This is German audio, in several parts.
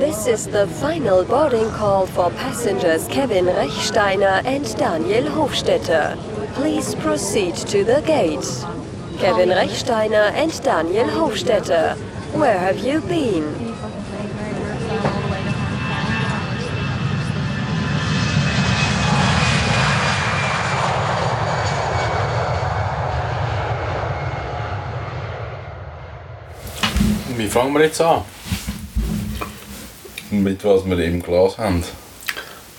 This is the final boarding call for passengers Kevin Rechsteiner and Daniel Hofstetter. Please proceed to the gate. Kevin Rechsteiner and Daniel Hofstetter, where have you been? Wie fangen wir jetzt an? Mit was wir im Glas haben.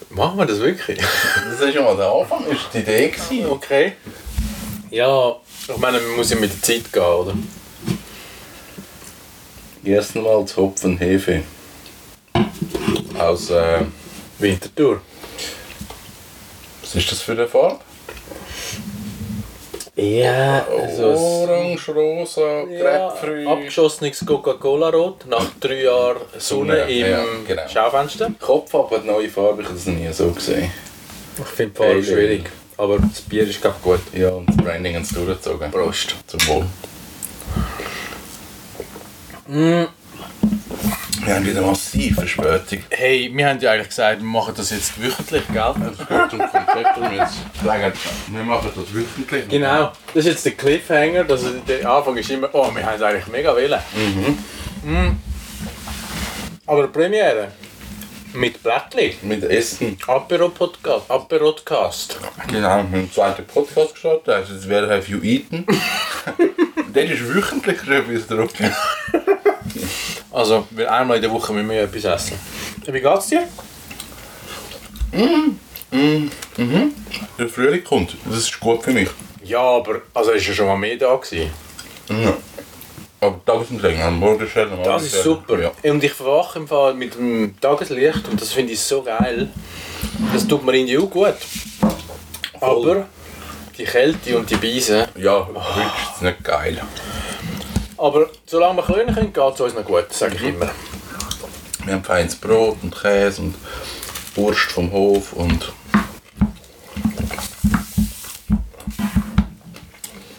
Machen wir das wirklich? Das ist schon mal der Anfang, ist die Idee gewesen. Okay. Ja, ich meine, man muss ja mit der Zeit gehen, oder? Erstmals Hopfen Hefe. Aus, äh, Wintertour. was ist das für eine Farbe? Ja, also Orange, rosa, ja, Grapefruit. abgeschossenes Coca-Cola-Rot nach drei Jahren Sonne Sonne, im ja, genau. Schaufenster. Kopf ab eine neue Farbe, ich habe das noch nie so gesehen. Ich finde die Farbe Pale schwierig, aber das Bier ist glaube gut. Ja, und das Branding haben sie durchgezogen. Prost. Zum Wohl. Mm. Wir haben wieder massiv Verspätung. Hey, wir haben ja eigentlich gesagt, wir machen das jetzt wöchentlich, gell? Das gehört zum Konzept und jetzt wir machen das wöchentlich. Genau, das ist jetzt der Cliffhanger. Das ist, der Anfang ist immer, oh, wir haben es eigentlich mega wählen. Mhm. Aber Premiere mit Blättli, Mit Essen. Apero-Podcast, Aperotcast. Genau, wir haben einen zweiten Podcast gestartet, der heißt jetzt Where have you eaten? Der ist wöchentlich schon etwas drauf. Also, weil einmal in der Woche müssen wir etwas essen. Wie geht's dir? Der Frühling kommt, das ist gut für mich. Ja, aber also ist ja schon mal mehr da gewesen. Ja. Aber länger, am Morgen am Das Abend ist super. Ja. Und ich verwache im Fall mit dem Tageslicht und das finde ich so geil. Das tut mir irgendwie auch gut. Aber die Kälte und die Beise. Ja, heute ist es nicht geil. Aber solange wir können, können geht es uns noch gut, sage ich immer. Wir haben feines Brot und Käse und Wurst vom Hof und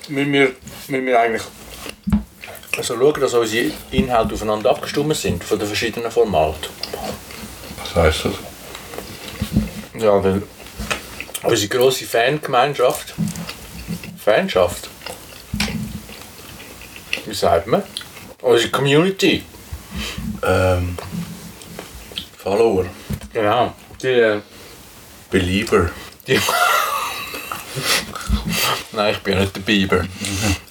Müssen wir, müssen wir eigentlich also schauen, dass unsere Inhalte aufeinander abgestimmt sind von den verschiedenen Formaten. was heisst das? Ja, weil unsere grosse Fangemeinschaft, Fanschaft, wie sagt man? Unsere Community, Ähm, Follower, genau, die, äh, Belieber. die Nein, ich bin ja nicht der Biber.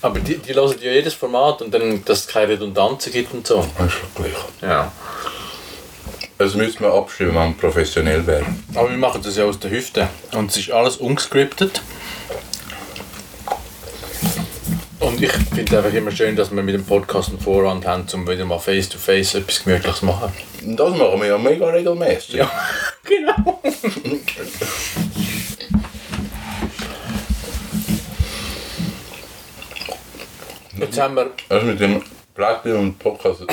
Aber die, die hören ja jedes Format und dann, dass es keine Redundanzen gibt und so. Das ist schon gleich. Ja. Das müssen wir abstimmen, wenn wir professionell wären. Aber wir machen das ja aus der Hüfte. Und es ist alles ungescriptet. Und ich finde es einfach immer schön, dass wir mit dem Podcast einen Vorhand haben, um wieder mal face to face etwas Gemütliches zu machen. Das machen wir ja mega regelmäßig. Ja, genau. Jetzt haben wir. Also mit dem Platin und Podcast.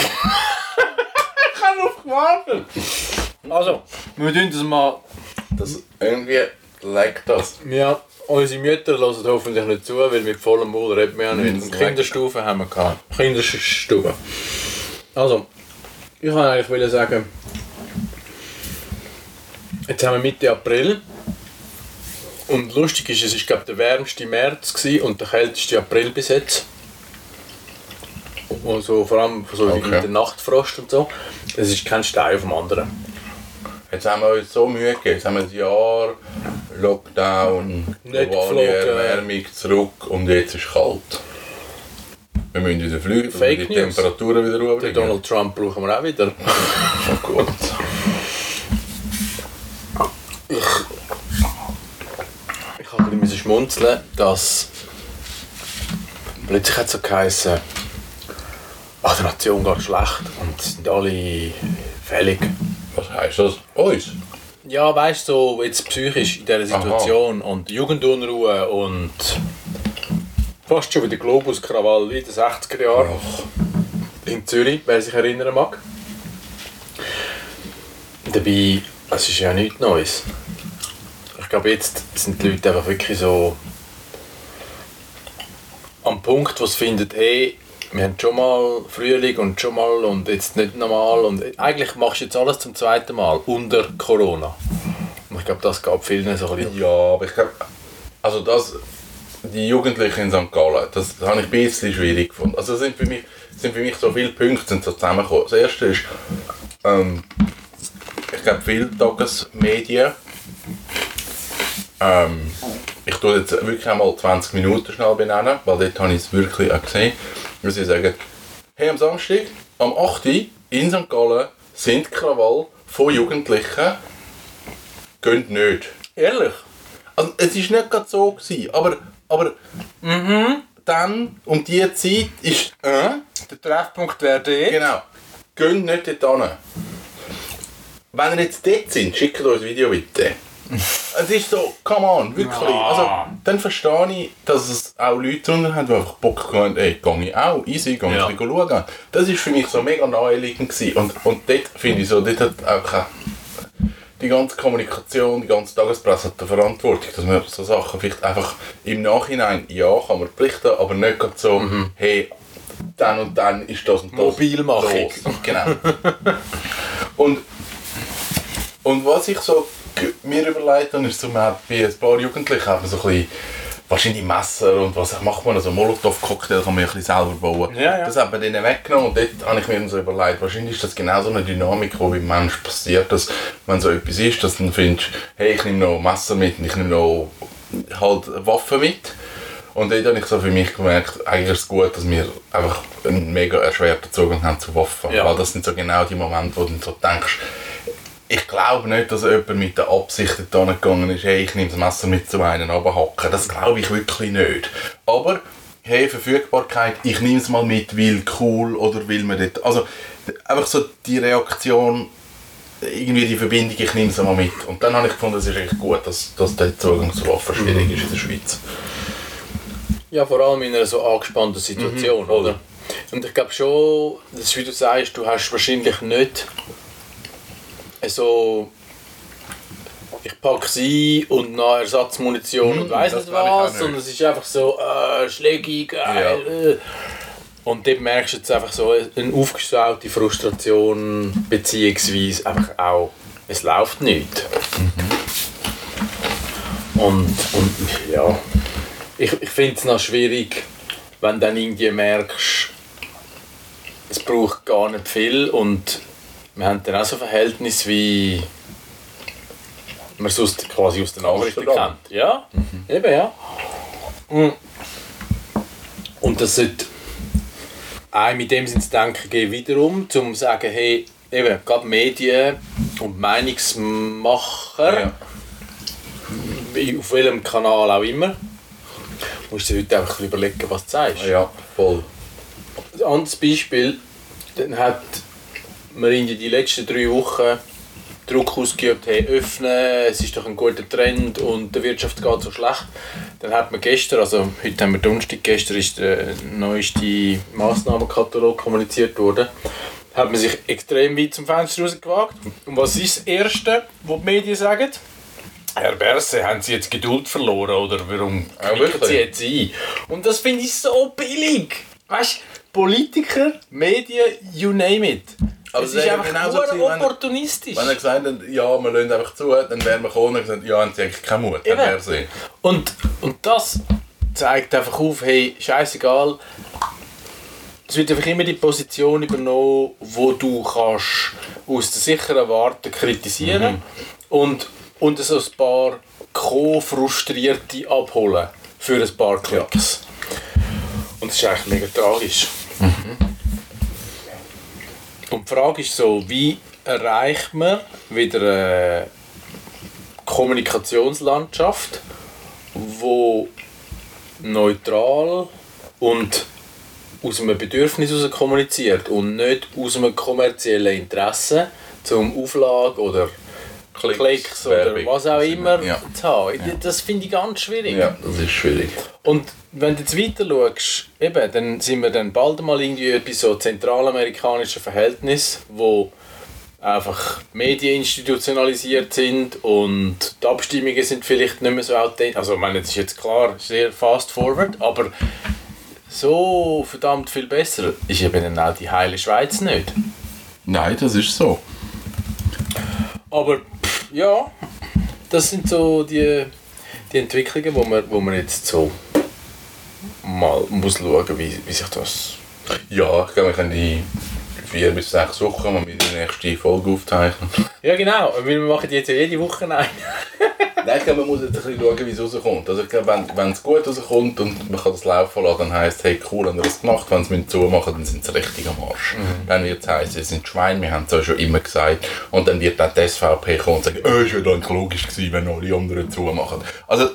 Ich habe auf gewartet! Also, wir tun das mal. Das irgendwie leckt das. Ja, unsere Mütter hören hoffentlich nicht zu, weil mit vollem Mund reden wir ja nicht. Und Kinderstufe haben wir gehabt. Kinderstube. Also, ich wollte eigentlich sagen, jetzt haben wir Mitte April. Und lustig ist, es war glaube der wärmste März und der kälteste April bis jetzt. Also, vor allem so Okay. in der Nachtfrost und so. Es ist kein Stein auf dem anderen. Jetzt haben wir uns so Mühe gegeben. Jetzt haben wir ein Jahr Lockdown, globale. Erwärmung zurück und jetzt ist es kalt. Wir müssen wieder fliegen, Fake die News. Temperaturen wieder Den runterbringen. Donald Trump brauchen wir auch wieder. Oh gut. Ich habe ein bisschen schmunzeln, dass plötzlich hat es so geheißen, ach, der Nation geht schlecht und sind alle fällig. Was heisst das? Uns? Ja, weißt du, so jetzt psychisch in dieser Situation und Jugendunruhe und fast schon wieder Globus-Krawall wie in den 60er Jahren in Zürich, wer sich erinnern mag. Dabei, es ist ja nichts Neues. Ich glaube, jetzt sind die Leute einfach wirklich so am Punkt, wo sie finden, hey, wir haben schon mal Frühling und schon mal und jetzt nicht normal und eigentlich machst du jetzt alles zum zweiten Mal unter Corona. Und ich glaube, das gab vielen so ein bisschen. Ja, aber ich glaube, also das, die Jugendlichen in St. Gallen, das habe ich ein bisschen schwierig gefunden. Also sind für mich, sind für mich so viele Punkte sind so zusammengekommen. Das erste ist, ähm, ich glaube, viele Tagesmedien, ähm, ich tue jetzt wirklich einmal 20 Minuten schnell benennen, weil dort habe ich es wirklich auch gesehen, wo sie sagen, hey, am Samstag, am 8. Uhr in St. Gallen sind Krawall von Jugendlichen, gehen nicht. Ehrlich? Also, es war nicht gerade so, gewesen, aber, aber dann, um diese Zeit, ist, äh, Der Treffpunkt wäre der. genau, geht nicht dort hin. Wenn ihr jetzt dort sind, schickt uns ein Video bitte. Es ist so, come on, wirklich. Also, dann verstehe ich, dass es auch Leute drunter haben, die einfach Bock haben, ey, gehe ich auch, easy, gehe Ja. ich schauen. Das war für mich so mega naheliegend. Gewesen. Und, und dort finde ich so, dort hat auch keine die ganze Kommunikation, die ganze Tagespresse hat eine Verantwortung, dass man so Sachen vielleicht einfach im Nachhinein, ja, kann man berichten, aber nicht gerade so, hey, dann und dann ist das und das Mobilmachung. los. Genau. und, und was ich so mir überlegt habe, ist so, man hat bei ein paar Jugendlichen hat man so ein bisschen wahrscheinlich Messer und was macht man, also Molotow-Cocktail kann man ja ein bisschen selber bauen. Ja, ja. Das hat man denen weggenommen und dort habe ich mir so überlegt, wahrscheinlich ist das genau so eine Dynamik, die beim Mensch passiert, dass wenn so etwas ist, dass du dann findest, hey, ich nehme noch Messer mit und ich nehme noch halt Waffen mit. Und dort habe ich so für mich gemerkt, eigentlich ist es gut, dass wir einfach einen mega erschwerten Zugang haben zu Waffen. Ja. Weil das sind so genau die Momente, wo du so denkst, ich glaube nicht, dass jemand mit der Absicht da gegangen ist, hey, ich nehme das Messer mit zum einen runterhacken. Das glaube ich wirklich nicht. Aber, hey, Verfügbarkeit, ich nehme es mal mit, weil cool oder will man dort... Also, einfach so die Reaktion, irgendwie die Verbindung, ich nehme es mal mit. Und dann habe ich gefunden, es ist echt gut, dass, dass der Zugang zu Waffen schwierig ist in der Schweiz. Ja, vor allem in einer so angespannten Situation, voll. oder? Und ich glaube schon, das ist, wie du sagst, du hast wahrscheinlich nicht so ich packe sie und noch Ersatzmunition und weiss das nicht was, nicht. sondern es ist einfach so äh, Schläge, geil. Äh. Und dort merkst du jetzt einfach so eine aufgestaute Frustration, beziehungsweise einfach auch, es läuft nicht. Und, und ja, ich, ich finde es noch schwierig, wenn dann irgendwie merkst, es braucht gar nicht viel und wir haben dann auch so ein Verhältnis wie man aus, quasi aus den Nachrichten kennt. Ja, eben ja. Mm. Und das sollte einem in dem Sinne zu denken geben, wiederum, um zu sagen, hey, eben, gerade Medien und Meinungsmacher, Ja. wie- auf welchem Kanal auch immer, musst du dir heute einfach überlegen, was du sagst. Ja, voll. Ein anderes Beispiel, dann hat man in die letzten drei Wochen Druck ausgeübt, hey, öffnen, es ist doch ein guter Trend und der Wirtschaft geht so schlecht. Dann hat man gestern, also heute haben wir Donnerstag, gestern ist der neueste Massnahmenkatalog kommuniziert worden, hat man sich extrem weit zum Fenster rausgewagt. Und was ist das Erste, was die Medien sagen? Herr Berse, haben Sie jetzt Geduld verloren oder warum wirklich? Sie jetzt ein? Und das finde ich so billig. Weißt du, Politiker, Medien, you name it. Aber es ist einfach genauso nur gewesen, opportunistisch. Wenn er gesagt hat, ja, wir lassen einfach zu, dann wären wir gekommen und gesagt, ja, haben sie eigentlich keinen Mut, Eben. Berse. Und, und das zeigt einfach auf, hey, scheißegal. Es wird einfach immer die Position übernommen, wo du kannst aus der sicheren Warte kritisieren und, und so ein paar Co-Frustrierte abholen für ein paar Klicks. Und das ist eigentlich mega tragisch. Und die Frage ist so, wie erreicht man wieder eine Kommunikationslandschaft, wo neutral und aus einem Bedürfnis heraus kommuniziert und nicht aus einem kommerziellen Interesse zum Auflage oder Klicks, Klicks oder Werbung. was auch immer Ja. zu haben. Das finde ich ganz schwierig. Ja, das ist schwierig. Und wenn du jetzt weiter schaust, eben, dann sind wir dann bald mal irgendwie bei so zentralamerikanischen Verhältnissen, wo einfach Medien institutionalisiert sind und die Abstimmungen sind vielleicht nicht mehr so authentisch. Also ich meine, das ist jetzt klar sehr fast forward, aber so verdammt viel besser ist eben dann auch die heile Schweiz nicht. Nein, das ist so. Aber ja, das sind so die, die Entwicklungen, wo man, wo man jetzt so mal muss schauen, wie, wie sich das... Ja, ich glaube, wir können die vier bis sechs Wochen mal mit der nächsten Folge aufzeichnen. Ja genau, weil wir machen jetzt ja jede Woche eine. Nein, ich glaube, man muss jetzt ein bisschen schauen, wie es rauskommt. Also ich glaube, wenn, es gut rauskommt und man kann das laufen lassen, dann heisst hey cool, haben wir das gemacht. Wenn sie es zumachen, dann sind sie richtig am Arsch. Dann wird es heißen, sie sind Schwein, wir haben es ja schon immer gesagt. Und dann wird dann die SVP kommen und sagen, äh, es wäre dann logisch gewesen, wenn alle anderen zumachen. Also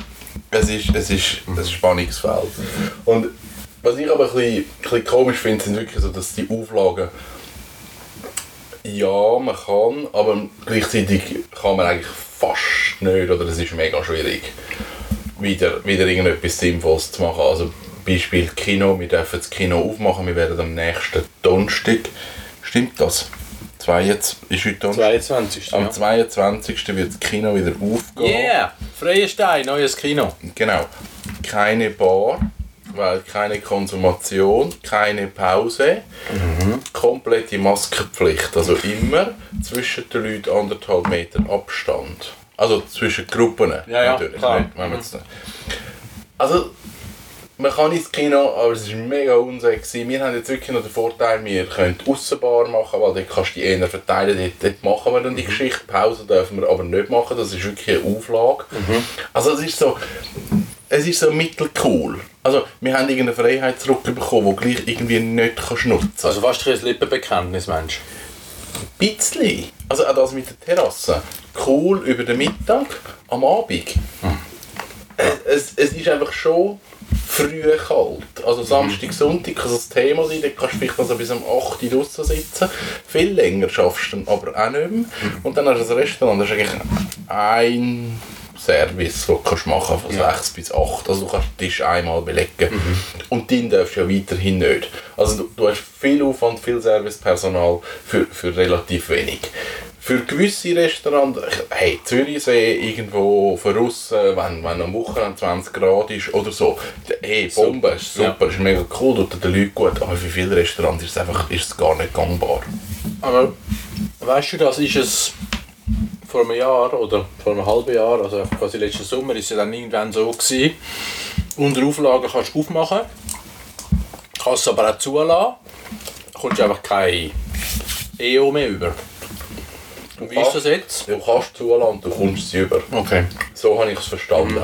es ist, es ist ein Spannungsfeld. Und was ich aber ein bisschen, ein bisschen komisch finde, sind wirklich so, dass die Auflagen ja, man kann, aber gleichzeitig kann man eigentlich fast nicht, oder es ist mega schwierig, wieder, wieder irgendetwas Sinnvolles zu machen. Also Beispiel Kino, wir dürfen das Kino aufmachen, wir werden am nächsten Donnerstag, stimmt das? 22, ist heute Donnerstag? 22. Am Ja. 22. wird das Kino wieder aufgehen. Yeah! Freie Stein, neues Kino. Genau. Keine Bar, weil keine Konsumation, keine Pause, komplette Maskenpflicht. Also immer zwischen den Leuten anderthalb Meter Abstand. Also zwischen Gruppen Ja, ja, natürlich. klar. Nicht, wenn man jetzt nicht- Also man kann ins Kino, aber es ist mega unsexy. Wir haben jetzt wirklich noch den Vorteil, wir können die Aussenbar machen, weil dort kannst du die eher verteilen. Dort, dort machen wir dann die Geschichte. Pause dürfen wir aber nicht machen, das ist wirklich eine Auflage. Also es ist so, es ist so mittelcool. Also wir haben irgendeine Freiheit zurückbekommen, die gleich irgendwie nicht kannst nutzen kannst. Also fast ein Lippenbekenntnis, Mensch. Ein bisschen. Also auch das mit der Terrasse. Cool über den Mittag, am Abend. Es, es ist einfach schon früh kalt. Also Samstag, Sonntag kann das Thema sein, dann kannst du vielleicht also bis um 8 Uhr draussen sitzen. Viel länger schaffst du dann aber auch nicht mehr. Und dann hast du das Restaurant, das ist eigentlich ein Service, den du kannst machen von 6 bis 8. Also du kannst den Tisch einmal belegen. Und den darfst du ja weiterhin nicht. Also du, du hast viel Aufwand, viel Servicepersonal für, für relativ wenig. Für gewisse Restaurants, hey, Zürichsee irgendwo voraus, wenn, wenn am Wochenende 20 Grad ist oder so, hey, Bombe, ist super, Ja. ist mega cool, tut den Leuten gut, aber für viele Restaurants ist es einfach ist es gar nicht gangbar. Aber weißt du, das ist es vor einem Jahr oder vor einem halben Jahr, also quasi letzten Sommer, ist es ja dann irgendwann so gewesen. Unter Auflagen kannst du aufmachen, kannst es aber auch zulassen, kommst einfach kein EO mehr über. Und wie ist das jetzt? Du kannst zulassen und du kommst sie über. Okay. So habe ich es verstanden.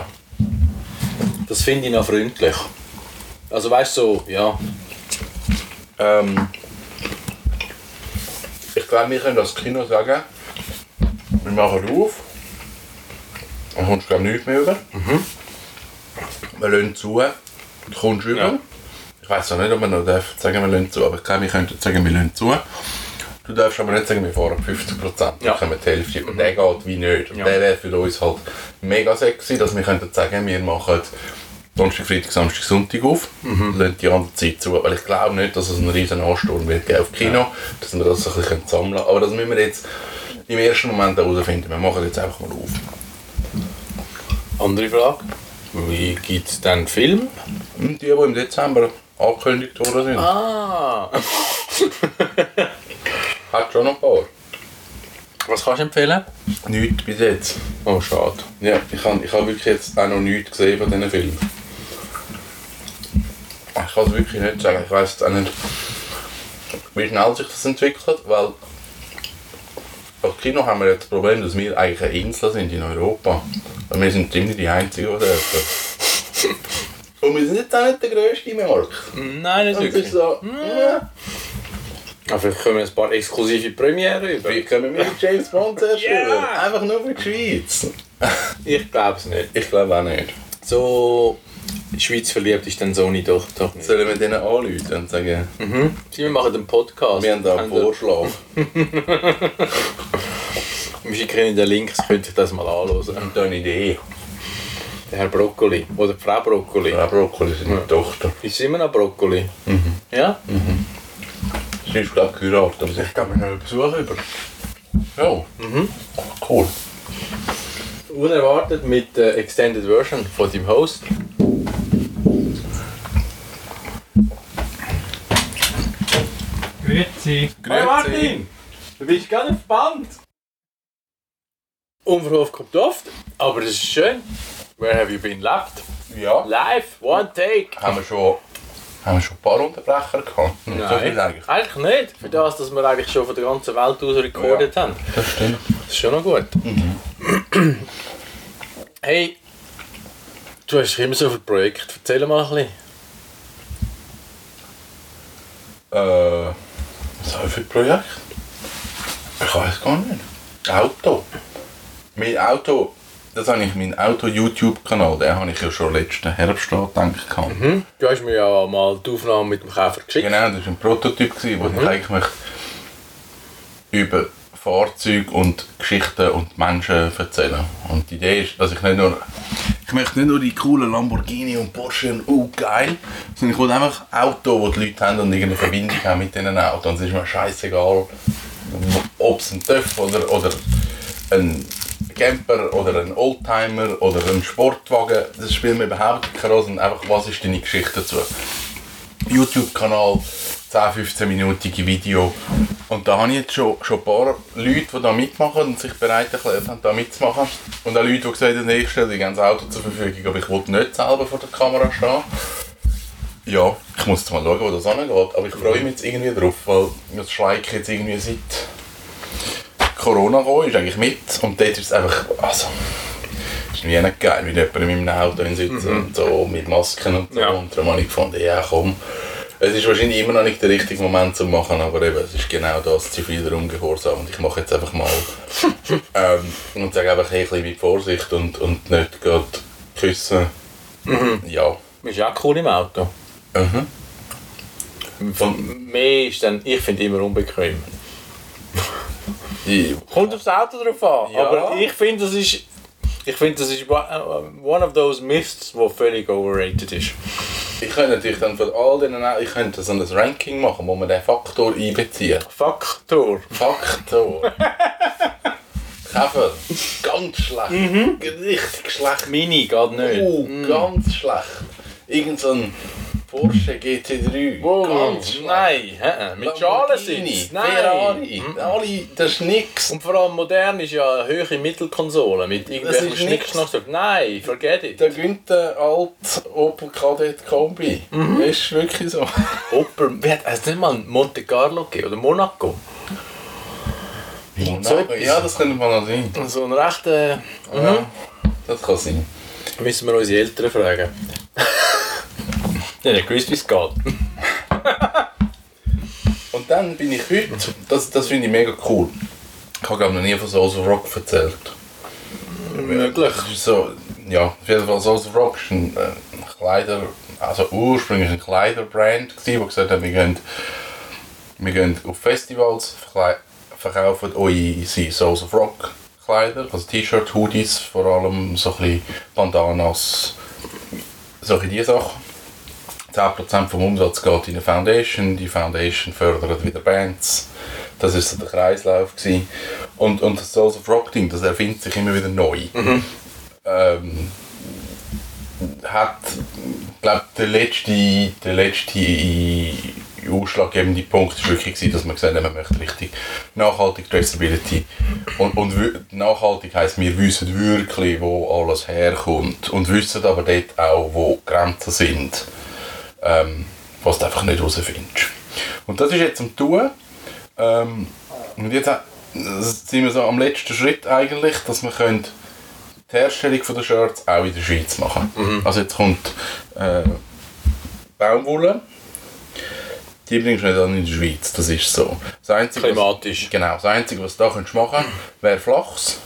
Das finde ich noch freundlich. Also weißt du, so, ja, Ähm, ich glaube, wir können das Kino sagen, wir machen auf, dann kommst du glaube ich nichts mehr über. Wir lassen zu, du kommst über. Ja. Ich weiß auch nicht, ob wir noch dürfen sagen, wir lassen zu, aber ich glaube, wir könnten sagen, wir lassen zu. Du darfst aber nicht sagen, wir fahren 50 Prozent, Ja. wir kommen die Hälfte. Und der geht wie nicht. Und Ja. der wäre für uns halt mega sexy, dass wir könnten sagen, wir machen Donnerstag, Freitag, Samstag, Sonntag auf, Mhm. lassen die andere Zeit zu. Weil ich glaube nicht, dass es einen riesen Ansturm wird auf Kino, dass wir das ein bisschen sammeln können. Aber das müssen wir jetzt im ersten Moment herausfinden. Wir machen jetzt einfach mal auf. andere Frage. Wie gibt es dann Film? Und die, die im Dezember angekündigt worden sind, Ah! hat schon noch ein paar. Was kannst du empfehlen? Nichts bis jetzt. Oh, schade. Ja, ich habe ich hab wirklich jetzt auch noch nichts gesehen von diesen Filmen. Ich kann es wirklich nicht sagen. Ich weiß auch nicht, wie schnell sich das entwickelt, weil Kino haben wir jetzt das Problem, dass wir eigentlich eine Insel sind in Europa. Und wir sind ziemlich die Einzigen, die dürfen. Und wir sind jetzt auch nicht der grösste Markt. Nein, nicht wirklich. ist so, ja. Aber vielleicht können wir ein paar exklusive Premieren über. wie können wir mit James Bond zuerst Ja. rüber? Einfach nur für die Schweiz. Ich glaube es nicht. Ich glaube auch nicht. So Schweiz verliebt ist dann Sony doch, doch nicht. Sollen wir denen anrufen und sagen, Mhm. Sie, wir machen einen Podcast. wir haben da einen Vorschlag? Wir schicken Ihnen den Link, Sie können sich das mal anschauen. Und da eine Idee. Der Herr Brokkoli. Oder Frau Brokkoli. Frau Broccoli ist meine ja. Tochter. Ist sie immer noch Brokkoli? Mhm. Ja? Mhm. Sie ist gerade geheiratet, aber sie kann mich noch Besuch über. Ja. Mhm. Cool. Unerwartet mit der Extended Version von dem Host. Grüezi. Grüezi. Hi Martin! Du bist gerade auf Band! Unverhofft kommt oft, aber das ist schön. Where have you been left? Ja. Live, one take. Haben wir schon, haben wir schon ein paar Unterbrecher gehabt? Nicht so viel eigentlich. eigentlich nicht. Für das, dass wir eigentlich schon von der ganzen Welt aus recorded haben. Das stimmt. Das ist schon noch gut. Hey, du hast immer so viele Projekte. Erzähl mal ein bisschen. Äh, was habe ich für Projekt? Ich weiß gar nicht. Auto. Mein Auto, das habe ich, mein Auto-YouTube-Kanal, den habe ich ja schon letzten Herbst angedenkt. Mhm. Du hast mir ja mal die Aufnahme mit dem Käfer geschickt. Genau, das war ein Prototyp, gewesen, wo ich eigentlich möchte über Fahrzeuge und Geschichten und Menschen erzählen. Und die Idee ist, dass ich nicht nur ich möchte nicht nur die coolen Lamborghini und Porsche und oh geil, sondern ich will einfach Auto, wo die Leute haben und irgendeine Verbindung haben mit diesen Autos. Und es ist mir scheißegal, ob es ein TÜV oder, oder ein Camper oder ein Oldtimer oder ein Sportwagen, das spielt mir überhaupt keine Rolle, sondern einfach, was ist deine Geschichte dazu? YouTube-Kanal, 10-15-minütige Video. Und da habe ich jetzt schon, schon ein paar Leute, die da mitmachen und sich bereit erklärt haben, da mitzumachen. Und auch Leute, die gesagt haben, ich stelle dir das Auto zur Verfügung, aber ich will nicht selber vor der Kamera stehen. Ja, ich muss jetzt mal schauen, wo das angeht. Aber ich freue mich jetzt irgendwie drauf, weil das schleike jetzt irgendwie seit Corona gekommen ist, eigentlich mit. Und dort ist es einfach, also, ist wie nicht geil, wie jemand in meinem Auto sitzt und so mit Masken und so. Ja. Und darum habe ich gefunden, ja komm, es ist wahrscheinlich immer noch nicht der richtige Moment zu machen, aber eben, es ist genau das, ziviler Ungehorsam. Und ich mache jetzt einfach mal ähm, und sage einfach, hey, ein bisschen mit Vorsicht und, und nicht gerade küssen. Ja. Ist auch cool im Auto. Mhm. Von mehr ist dann, ich finde immer unbequem. Kommt aufs Auto drauf an, Ja. aber ich finde, das ist. Ich finde, das ist one of those Myths, wo völlig overrated ist. ich könnte natürlich dann von all diesen, ich könnte so ein Ranking machen, wo man den Faktor einbezieht. Faktor. Faktor. Käfer, ganz schlecht. Richtig schlecht. Mini geht nicht. Oh, ganz schlecht. Irgend so ein Porsche GT3. Wow, ganz schlecht. nein, hä, mit Schalensitz. Nein. Ferrari, alle, das ist nix. Und vor allem modern ist ja eine höhere Mittelkonsole mit irgendwelchen. Schnickschnack. Nein, forget it. Der Günther alt Opel Kadett Kombi. Mhm. Ist wirklich so. Opel, wer hat es nicht mal Monte Carlo gegeben oder Monaco? So etwas. ja, das könnte mal noch sein. So ein rechter. Ja, das kann sein. Müssen wir unsere Eltern fragen. Ich habe nicht gewusst, wie es geht. Und dann bin ich heute, das, das finde ich mega cool. Ich habe noch nie von Souls of Rock erzählt. Möglich. So, ja, auf jeden Fall Souls of Rock ist ein, äh, Kleider, also ursprünglich ein Kleiderbrand wo gesagt hat, wir gehen, wir gehen auf Festivals, verkaufen eure Souls of Rock Kleider, also T-Shirt, Hoodies, vor allem so ein bisschen Bandanas, solche die Sachen. 10% vom Umsatz geht in eine Foundation, die Foundation fördert wieder Bands. Das war so der Kreislauf. Gewesen. Und, und das Souls of Rock Ding, das erfindet sich immer wieder neu. Ähm, hat, glaube der letzte, der letzte ausschlaggebende Punkt ist wirklich gewesen, dass man gesagt hat, man möchte richtig nachhaltig Traceability und, und nachhaltig heisst, wir wissen wirklich, wo alles herkommt und wissen aber dort auch, wo die Grenzen sind ähm, was du einfach nicht herausfindest. Und das ist jetzt am Tun. Ähm, und jetzt äh, sind wir so am letzten Schritt eigentlich, dass wir können die Herstellung der Shirts auch in der Schweiz machen Also jetzt kommt äh, Baumwolle. Die bringst du nicht an in die Schweiz, das ist so. Das Einzige, was- Klimatisch. Genau, das Einzige, was du da könntest machen wäre Flachs.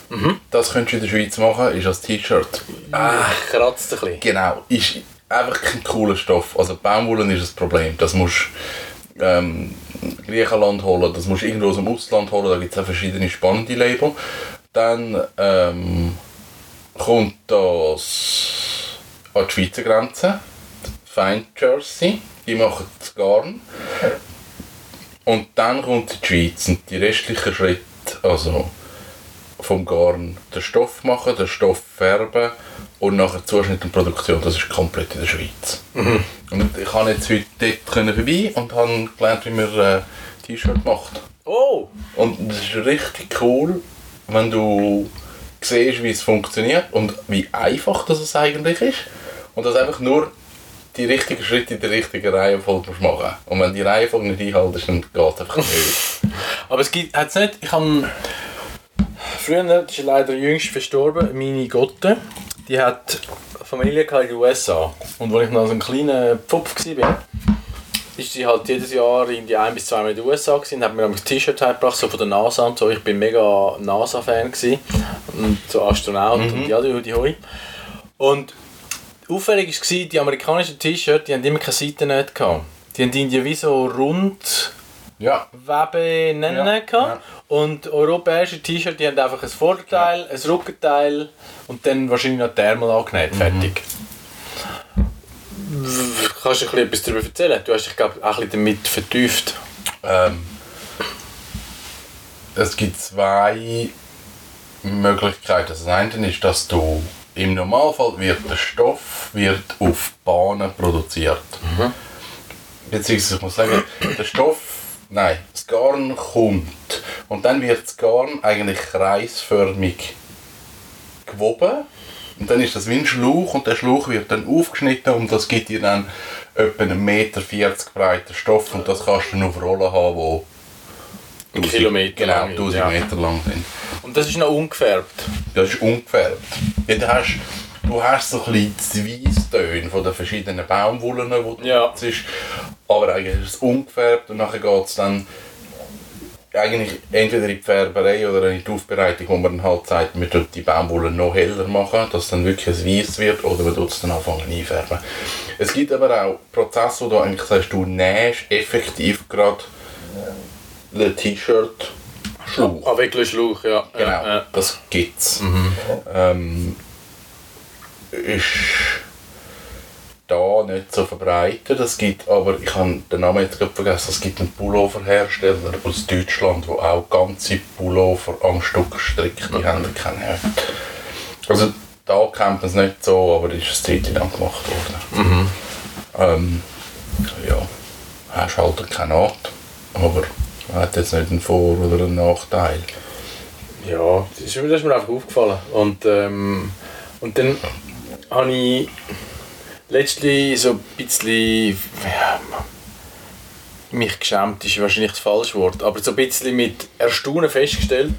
Das könntest du in der Schweiz machen, ist als T-Shirt. Ah, kratzt ein bisschen. Genau, ist einfach kein cooler Stoff. Also Baumwolle ist das Problem. Das musst ähm, Griechenland holen, das musst irgendwo aus dem Ausland holen, da gibt es auch verschiedene spannende Label. Dann ähm, kommt das an die Schweizer Grenze, Fine Jersey, die machen das Garn. Und dann kommt die Schweiz und die restlichen Schritte, also vom Garn den Stoff machen, den Stoff färben und nachher Zuschnitt und Produktion, das ist komplett in der Schweiz. Und ich kann jetzt heute dort können vorbei und habe gelernt, wie man äh, T-Shirt gemacht. Oh! Und das ist richtig cool, wenn du siehst, wie es funktioniert und wie einfach das es eigentlich ist. Und dass einfach nur die richtigen Schritte in der richtigen Reihenfolge musst machen Und wenn die Reihenfolge nicht einhaltest, dann geht es einfach nicht. Aber es gibt, hat's nicht, ich habe früher, ist leider jüngst verstorben, meine Gotte, die hat Familie in den USA. Und als ich noch so ein kleiner Pfupf war, ist sie halt jedes Jahr in die ein bis zwei Mal in den USA gewesen, und hat mir ein T-Shirt gebracht, so von der NASA und so. Ich bin mega NASA-Fan gewesen. und so Astronaut mhm. und ja, die, die Hoi. Und auffällig war, die amerikanischen T-Shirts, die haben immer keine Seiten nicht gehabt. Die haben irgendwie wie so rund ja. Webe nennen ja. ja. Und europäische T-Shirts, die haben einfach ein Vorderteil, ja. ein Rückenteil und dann wahrscheinlich noch Thermal angenäht, mhm. fertig. Kannst du etwas darüber erzählen? Du hast dich glaube auch ein bisschen damit vertieft. Ähm, es gibt zwei Möglichkeiten. Das eine ist, dass du im Normalfall wird der Stoff wird auf Bahnen produziert. Mhm. Beziehungsweise ich muss sagen, der Stoff, nein, das Garn kommt und dann wird das Garn eigentlich kreisförmig gewoben und dann ist das wie ein Schlauch und der Schlauch wird dann aufgeschnitten und das gibt dir dann etwa einen Meter 40 breiter Stoff und das kannst du dann auf Rollen haben, wo Kilometer genau, lang 1000 ja. Meter lang sind. Und das ist noch ungefärbt? Das ist ungefärbt. Ja, hast, du hast so ein bisschen die Weisstöne von den verschiedenen Baumwollen, die du ja. nutzt. Aber eigentlich ist es ungefärbt und nachher geht es dann eigentlich entweder in die Färberei oder in die Aufbereitung, wo man dann halt sagt, man tut die Baumwolle noch heller machen, dass es dann wirklich ein Weiß wird, oder man tut es dann anfangen einfärben. Es gibt aber auch Prozesse, wo du eigentlich sagst, du nähst effektiv gerade ein T-Shirt Schluch. Ah, wirklich Schluch, ja. Genau, ja. das gibt's. Mhm. Ähm, ist da nicht so verbreitet. Es gibt aber, ich habe den Namen jetzt gerade vergessen, es gibt einen Pulloverhersteller aus Deutschland, der auch ganze Pullover am Stück strickt. Die haben keine Also da kennt man es nicht so, aber das ist eine Zeit lang gemacht worden. Mhm. Ähm, ja, hast halt keine Art, aber hat jetzt nicht einen Vor- oder einen Nachteil. Ja, das ist, das ist mir einfach aufgefallen. Und, ähm, und dann habe ich letztlich so ein bisschen ja, mich geschämt ist wahrscheinlich das falsche Wort, aber so ein bisschen mit Erstaunen festgestellt,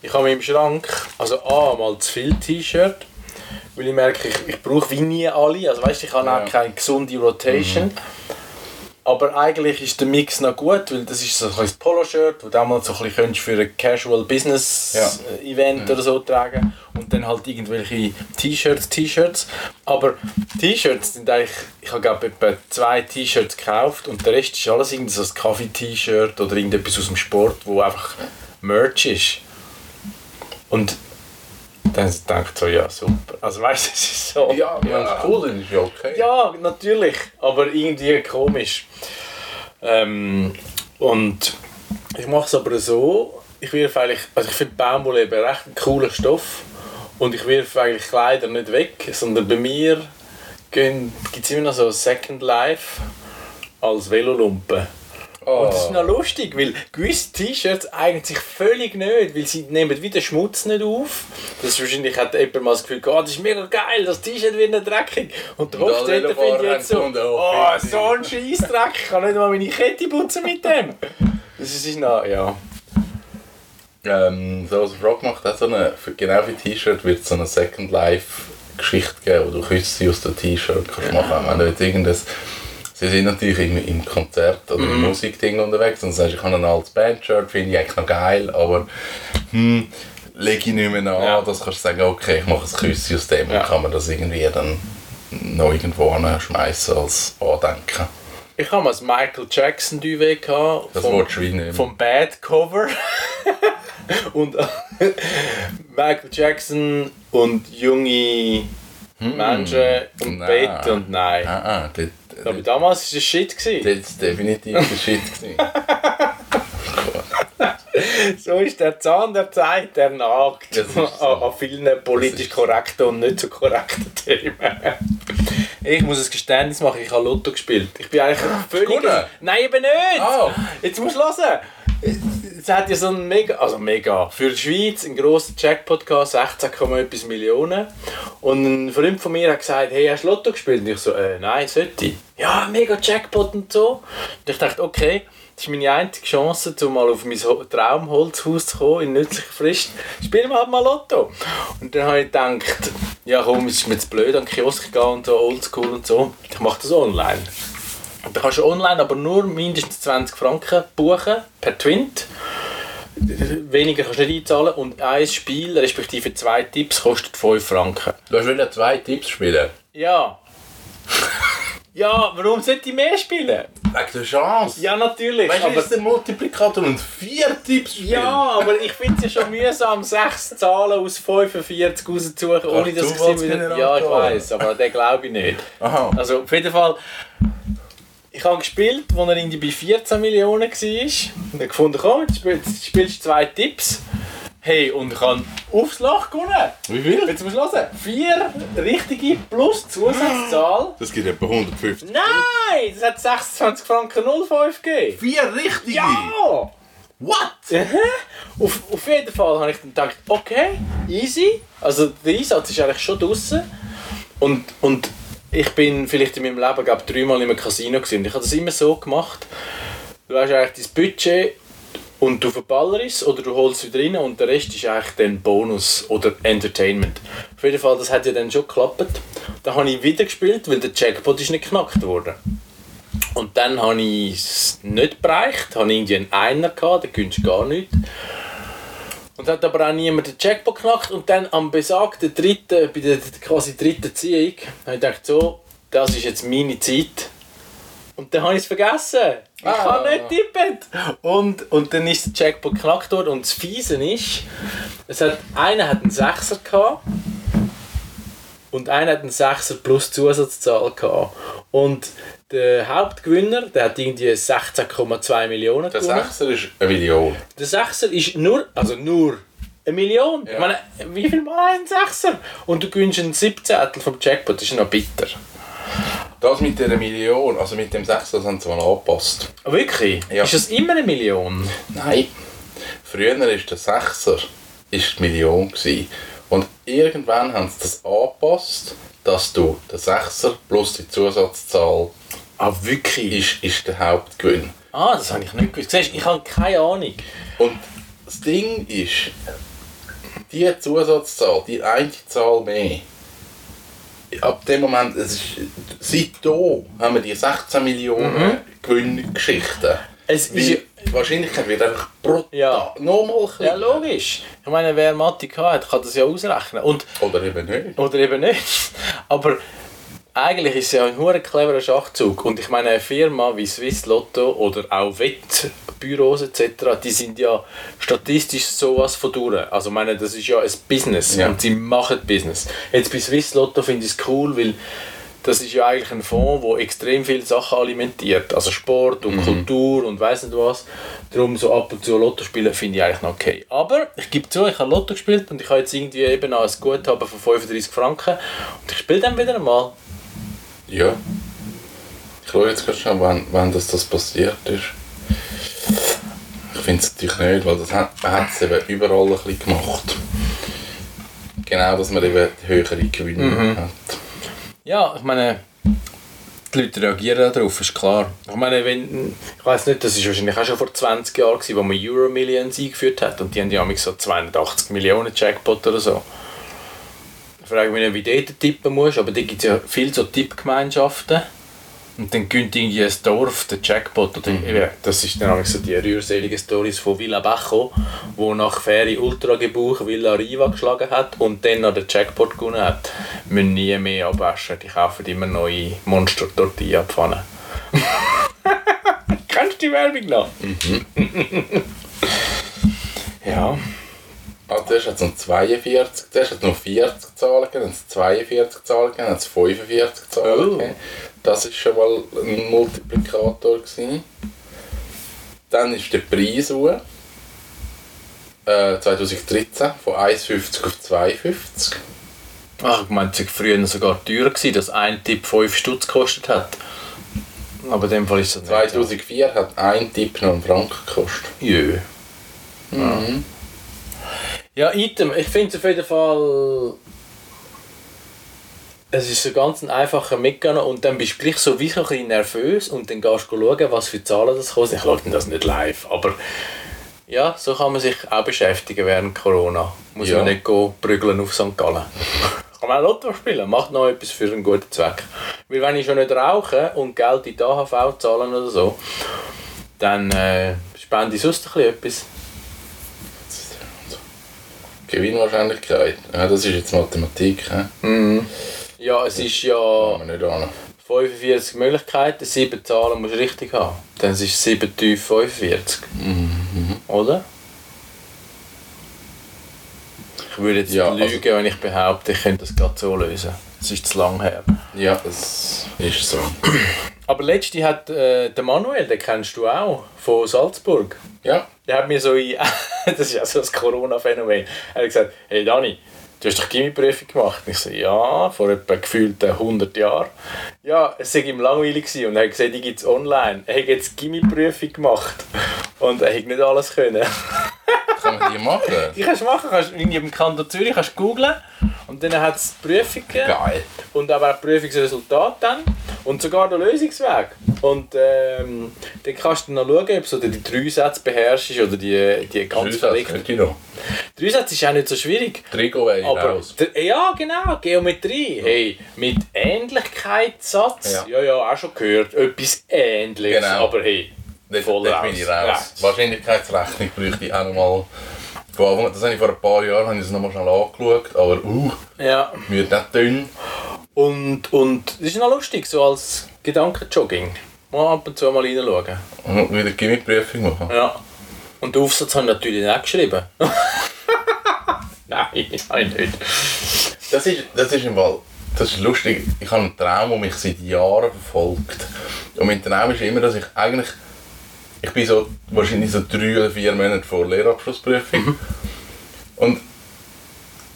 ich habe im Schrank also A, mal zu viel T-Shirt, weil ich merke, ich, ich brauche wie nie alle, also weißt, ich habe ja. auch keine gesunde Rotation. Mhm. Aber eigentlich ist der Mix noch gut, weil das ist so ein Polo-Shirt, das du mal so ein bisschen für ein Casual Business ja. Event ja. oder so tragen und dann halt irgendwelche T-Shirts, T-Shirts. Aber T-Shirts sind eigentlich, ich habe glaube etwa zwei T-Shirts gekauft und der Rest ist alles irgendwie so ein Kaffee-T-Shirt oder irgendetwas aus dem Sport, wo einfach Merch ist. Und dann denkt so, ja super. Also weißt du, es ist so. Ja, ja, ja. cool, dann ist ja okay. Ja, natürlich, aber irgendwie komisch. Ähm, und ich mache es aber so, ich wirf eigentlich, also ich finde Baumwolle eben recht ein cooler Stoff und ich wirf eigentlich Kleider nicht weg, sondern bei mir gibt es immer noch so Second Life als Velolumpe. Oh. Und das ist noch lustig, weil gewisse T-Shirts eignen sich völlig nicht, weil sie nehmen wieder Schmutz nicht auf. Das ist wahrscheinlich hat jemand mal das Gefühl, oh, das ist mega geil, das T-Shirt wird nicht dreckig. Und der Hofstädter findet jetzt so, oh, so ein Scheissdreck, ich kann nicht mal meine Kette putzen mit dem. Das ist noch, ja. Ähm, so als Frage macht auch so eine, für, genau wie T-Shirt wird es so eine Second Life Geschichte geben, wo du Küsse aus dem T-Shirt kannst machen. Wenn du jetzt irgendein Sie sind natürlich im, im Konzert oder im mhm. Musikding unterwegs und sagst, ich habe ein altes Bandshirt, finde ich eigentlich noch geil, aber hm, lege ich nicht mehr an, ja. dass kannst du sagen, okay, ich mache ein Küsschen aus dem ja. und kann man das irgendwie dann noch irgendwo schmeißen als Andenken. Ich habe mal das Michael Jackson Duvet gehabt. Das vom, Vom Bad Cover. und Michael Jackson und junge hm. Menschen und Bett und nein. Ah, ah, aber damals war es Shit. Das war definitiv der Shit. so ist der Zahn der Zeit, der nagt so. an, an, vielen politisch korrekten und nicht so korrekten Themen. Ich muss ein Geständnis machen, ich habe Lotto gespielt. Ich bin eigentlich völlig... Gewonnen? Nein, eben nicht! Ah. Jetzt musst du hören. Es hat ja so einen mega, also mega, für die Schweiz einen grossen Jackpot gehabt, 16, etwas Millionen. Und ein Freund von mir hat gesagt, hey, hast du Lotto gespielt? Und ich so, äh, nein, sollte ich. Ja, mega Jackpot und so. Und ich dachte, okay, das ist meine einzige Chance, um mal auf mein Ho- Traumholzhaus zu kommen in nützlicher Frist. Spielen wir halt mal Lotto. Und dann habe ich gedacht, ja komm, es ist mir zu blöd an den Kiosk gehen und so oldschool und so. Ich mache das online. Und da kannst du online aber nur mindestens 20 Franken buchen per Twint. Weniger kannst du nicht einzahlen und ein Spiel, respektive zwei Tipps, kostet 5 Franken. Du hast wieder zwei Tipps spielen. Ja. ja, warum sollte ich mehr spielen? Wegen der Chance. Ja, natürlich. Weißt du, aber ist der Multiplikator und vier Tipps spielen? Ja, aber ich finde es ja schon mühsam, sechs Zahlen aus 45 rauszusuchen, ohne dass ich sie wieder... Ja, ich weiß, aber den glaube ich nicht. Aha. Also auf jeden Fall... Ich habe gespielt, als er irgendwie bei 14 Millionen war. Und habe gefunden, komm, jetzt spielst du zwei Tipps. Hey, und ich habe aufs Loch gewonnen. Wie viel? Jetzt musst du hören. Vier richtige plus Zusatzzahl. Das gibt etwa 150. Nein, das hat 26 Franken 05 gegeben. Vier richtige? Ja! What? Auf, auf jeden Fall habe ich dann gedacht, okay, easy. Also der Einsatz ist eigentlich schon draußen. Und, und ich bin vielleicht in meinem Leben glaub, dreimal im Casino gewesen. Ich habe das immer so gemacht. Du hast eigentlich dein Budget und du verballert es oder du holst wieder rein und der Rest ist eigentlich dann Bonus oder Entertainment. Auf jeden Fall, das hat ja dann schon geklappt. Dann habe ich wieder gespielt, weil der Jackpot ist nicht geknackt worden. Und dann habe ich es nicht bereicht, habe irgendwie einen Einer gehabt, gönnst du gar nicht. Und hat aber auch niemand den Jackpot geknackt. Und dann am besagten dritten, bei der quasi dritten Ziehung, habe ich gedacht, so, das ist jetzt meine Zeit. Und dann habe ich es vergessen. Ich Ah. habe nicht tippen. Und, und dann ist der Jackpot geknackt worden. Und das Fiese ist, es hat, einer hat einen Sechser gehabt. Und einer hat einen Sechser plus Zusatzzahl gehabt. Und der Hauptgewinner, der hat irgendwie 16,2 Millionen Der. Sechser ist eine Million. Der Sechser ist nur, also nur eine Million. Ich meine, wie viel mal ein Sechser? Und du gewinnst ein 17 vom Jackpot, das ist noch bitter. Das mit der Million, also mit dem Sechser, das haben sie mal angepasst. Wirklich? Ja. Ist das immer eine Million? Nein. Früher war der Sechser ist die Million. Gewesen. Und irgendwann haben sie das angepasst, dass du den Sechser plus die Zusatzzahl Ah, wirklich? ist, ist der Hauptgewinn. Ah, das habe ich nicht gewusst. Siehst, ich habe keine Ahnung. Und das Ding ist, die Zusatzzahl, die eine Zahl mehr, ab dem Moment, es ist, seit da haben wir die 16 Millionen Gewinngeschichten. Es ist die Wahrscheinlichkeit wird einfach brutal. Ja. Nochmal ja logisch. Ich meine, wer Mathe hat, kann das ja ausrechnen. Und, Oder eben nicht. oder eben nicht. Aber eigentlich ist es ja ein hure cleverer Schachzug. Und ich meine, eine Firma wie Swiss Lotto oder auch Wettbüros etc., die sind ja statistisch sowas von durch. Also ich meine, das ist ja ein Business Ja. und sie machen Business. Jetzt bei Swiss Lotto finde ich es cool, weil das ist ja eigentlich ein Fonds, der extrem viele Sachen alimentiert. Also Sport und Kultur und weiss nicht was. Darum so ab und zu Lotto spielen finde ich eigentlich noch okay. Aber ich gebe zu, ich habe Lotto gespielt und ich habe jetzt irgendwie eben noch ein Guthaben von 35 Franken. Und ich spiele dann wieder einmal. Ja. Ich schaue jetzt gerade schon, wann, wann das, das passiert ist. Ich finde es natürlich nicht, weil das hat, es eben überall ein bisschen gemacht. Genau, dass man eben höhere Gewinne hat. Ja, ich meine, die Leute reagieren darauf, ist klar. Ich meine, wenn, ich weiß nicht, das ist wahrscheinlich auch schon vor 20 Jahren, gewesen, wo man Euro Millions eingeführt hat und die haben ja so 280 Millionen Jackpot oder so. Ich frage mich nicht, wie du dort tippen musst, aber da gibt es ja viele so Tippgemeinschaften. Und dann gönnt irgendwie ein Dorf den Jackpot. Oder, eben, das ist dann so die rührseligen Stories von Villa Bajo, wo nach Feri Ultragebuch Villa Riva geschlagen hat und dann noch den Jackpot gewonnen hat. Müssen nie mehr abwaschen. Die kaufen immer neue Monster-Tortilla-Pfannen. Kennst du die Werbung noch? ja. Ah, zuerst hat es noch 42, zuerst hat es noch 40 Zahlen gegeben, dann hat es 42 Zahlen gegeben, dann hat es 45 Zahlen Oh. gegeben. Das war schon mal ein Multiplikator. Gewesen. Dann ist der Preis hoch. Äh, 2013 von 1,50 auf 2,50. Ach, ich meine, es war früher sogar teurer, gewesen, dass ein Tipp 5 Stutz gekostet hat. Aber in dem Fall ist es nicht 2004 hat ein Tipp noch einen Franken gekostet. Jö. Ja, Item. Ich finde es auf jeden Fall... Es ist so ganz ein einfacher Mitgang und dann bist du gleich so wie so ein bisschen nervös und dann gehst du schauen, was für Zahlen das kostet. Ich schaue das nicht live, aber ja, so kann man sich auch beschäftigen während Corona. Muss Ja. man nicht prügeln auf St. Gallen. kann man auch Lotto spielen, macht noch etwas für einen guten Zweck. Weil wenn ich schon nicht rauche und Geld in die AHV zahlen oder so, dann äh, spende ich sonst ein bisschen etwas. Gewinnwahrscheinlichkeit. Ja, das ist jetzt Mathematik. He? Ja, es ist ja Kann man nicht an. 45 Möglichkeiten, 7 Zahlen musst du richtig haben. Dann ist es 7 tief 45. Oder? Ich würde jetzt Ja, lügen, also- wenn ich behaupte, ich könnte das gerade so lösen. Es ist zu lang her. Ja, das ist so. Aber letzte hat äh, der Manuel, den kennst du auch, von Salzburg. Ja, Der hat mir so in, das ist ja so das Corona-Phänomen. Er hat gesagt, hey Dani, du hast doch Chemieprüfung gemacht. Und ich so, ja, vor etwa gefühlten 100 Jahren. Ja, es war ihm langweilig gewesen. und er hat gesagt, die gibt es online. Er hat jetzt Chemieprüfung gemacht und er hat nicht alles können. kann man die machen? Die kannst du machen, kannst in jedem Kanton Zürich kannst du googlen und dann hat es die Prüfung gegeben. Geil. und aber auch Prüfungsresultat dann und sogar der Lösungsweg. Und ähm, dann kannst du noch schauen, ob du die drei Sätze beherrschst oder die, die ganz verrückten. Drei Sätze ist auch nicht so schwierig. Trigo wäre Aber raus. ja, genau, Geometrie. Hey, mit Ähnlichkeitssatz, ja. Ja. ja, auch schon gehört, etwas Ähnliches. Genau. Aber hey, Dort, voll raus. raus. Wahrscheinlichkeitsrechnung bräuchte ich auch noch mal. Von Anfang an- Das habe ich vor ein paar Jahren habe ich das noch mal schnell angeschaut, aber uh, ja. mir nicht dünn. Und, und das ist noch lustig, so als Gedankenjogging. Mal ab und zu mal reinschauen. Und wieder Gimmiprüfung machen. Ja. Und den Aufsatz habe ich natürlich nicht geschrieben. Nein, habe ich nicht. Das ist, das ist im Fall, das ist lustig. Ich habe einen Traum, der mich seit Jahren verfolgt. Und mein Traum ist immer, dass ich eigentlich, ich bin so wahrscheinlich so drei oder vier Monate vor Lehrabschlussprüfung. Und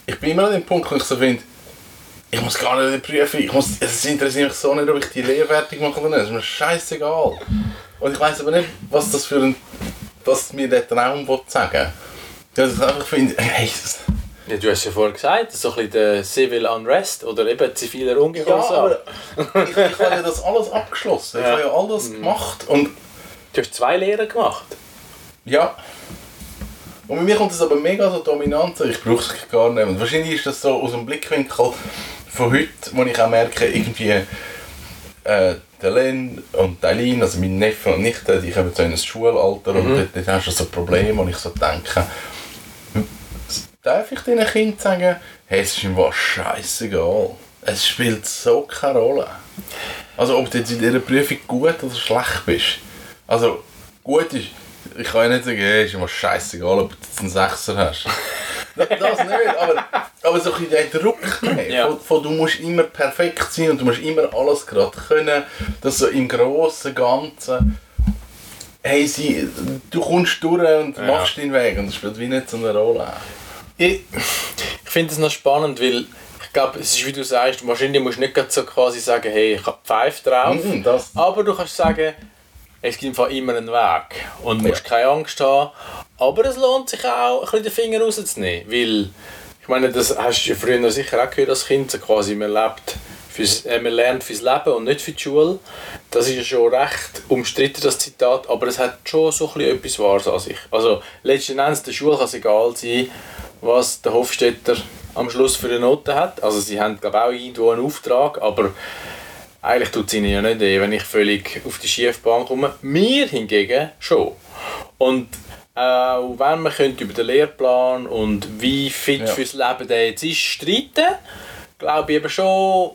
ich bin immer an dem Punkt, wo ich so finde, ich muss gar nicht in die Prüfung, ich muss, es interessiert mich so nicht, ob ich die Lehre fertig mache oder nicht, es ist mir scheißegal. Und ich weiß aber nicht, was das für ein, was mir der Traum will sagen Dass ich einfach finde, hey, das, Ja, du hast ja vorhin gesagt, das ist so ein bisschen der Civil Unrest oder eben ziviler Ja, Ungehorsam. aber ich, ich habe ja das alles abgeschlossen. Ich Ja. habe ja alles gemacht. Und du hast zwei Lehren gemacht. ja. Und bei mir kommt das aber mega so dominant. Ich brauche es gar nicht. Und wahrscheinlich ist das so aus dem Blickwinkel von heute, wo ich auch merke, irgendwie äh, der Len und der also mein Neffe und Nichte, die kommen so in ein Schulalter und dort, dort hast du so Probleme, wo ich so denke, darf ich diesen Kindern sagen, hey, es ist ihm was scheißegal. Es spielt so keine Rolle. Also ob du jetzt in dieser Prüfung gut oder schlecht bist. Also gut ist, ich kann ja nicht sagen, hey, ist immer scheißegal, ob du jetzt einen Sechser hast. das nicht, aber, aber so ein bisschen der Druck nehmen, Ja. von, von, du musst immer perfekt sein und du musst immer alles gerade können, dass so im grossen Ganzen hey, sie, du kommst durch und Ja. machst deinen Weg und das spielt wie nicht so eine Rolle. Ich, ich finde es noch spannend, weil ich glaube, es ist wie du sagst, wahrscheinlich musst du nicht gerade so quasi sagen, hey, ich habe Pfeife drauf. Das- Aber du kannst sagen, es gibt einfach immer einen Weg und du musst keine Angst haben. Aber es lohnt sich auch, ein bisschen den Finger rauszunehmen, weil ich meine, das hast du ja früher sicher auch gehört als Kind, so quasi man lebt Fürs, äh, man lernt fürs Leben und nicht für die Schule. Das ist ja schon recht umstritten, das Zitat, aber es hat schon so ein etwas Wahres an sich. Also letzten Endes, der Schule kann es egal sein, was der Hofstädter am Schluss für eine Note hat. Also sie haben glaube ich auch irgendwo einen Auftrag, aber eigentlich tut es ihnen ja nicht weh, wenn ich völlig auf die Schiefbahn komme. Mir hingegen schon. Und auch wenn man könnte über den Lehrplan und wie fit Ja. fürs Leben der jetzt ist, streiten, glaube ich eben schon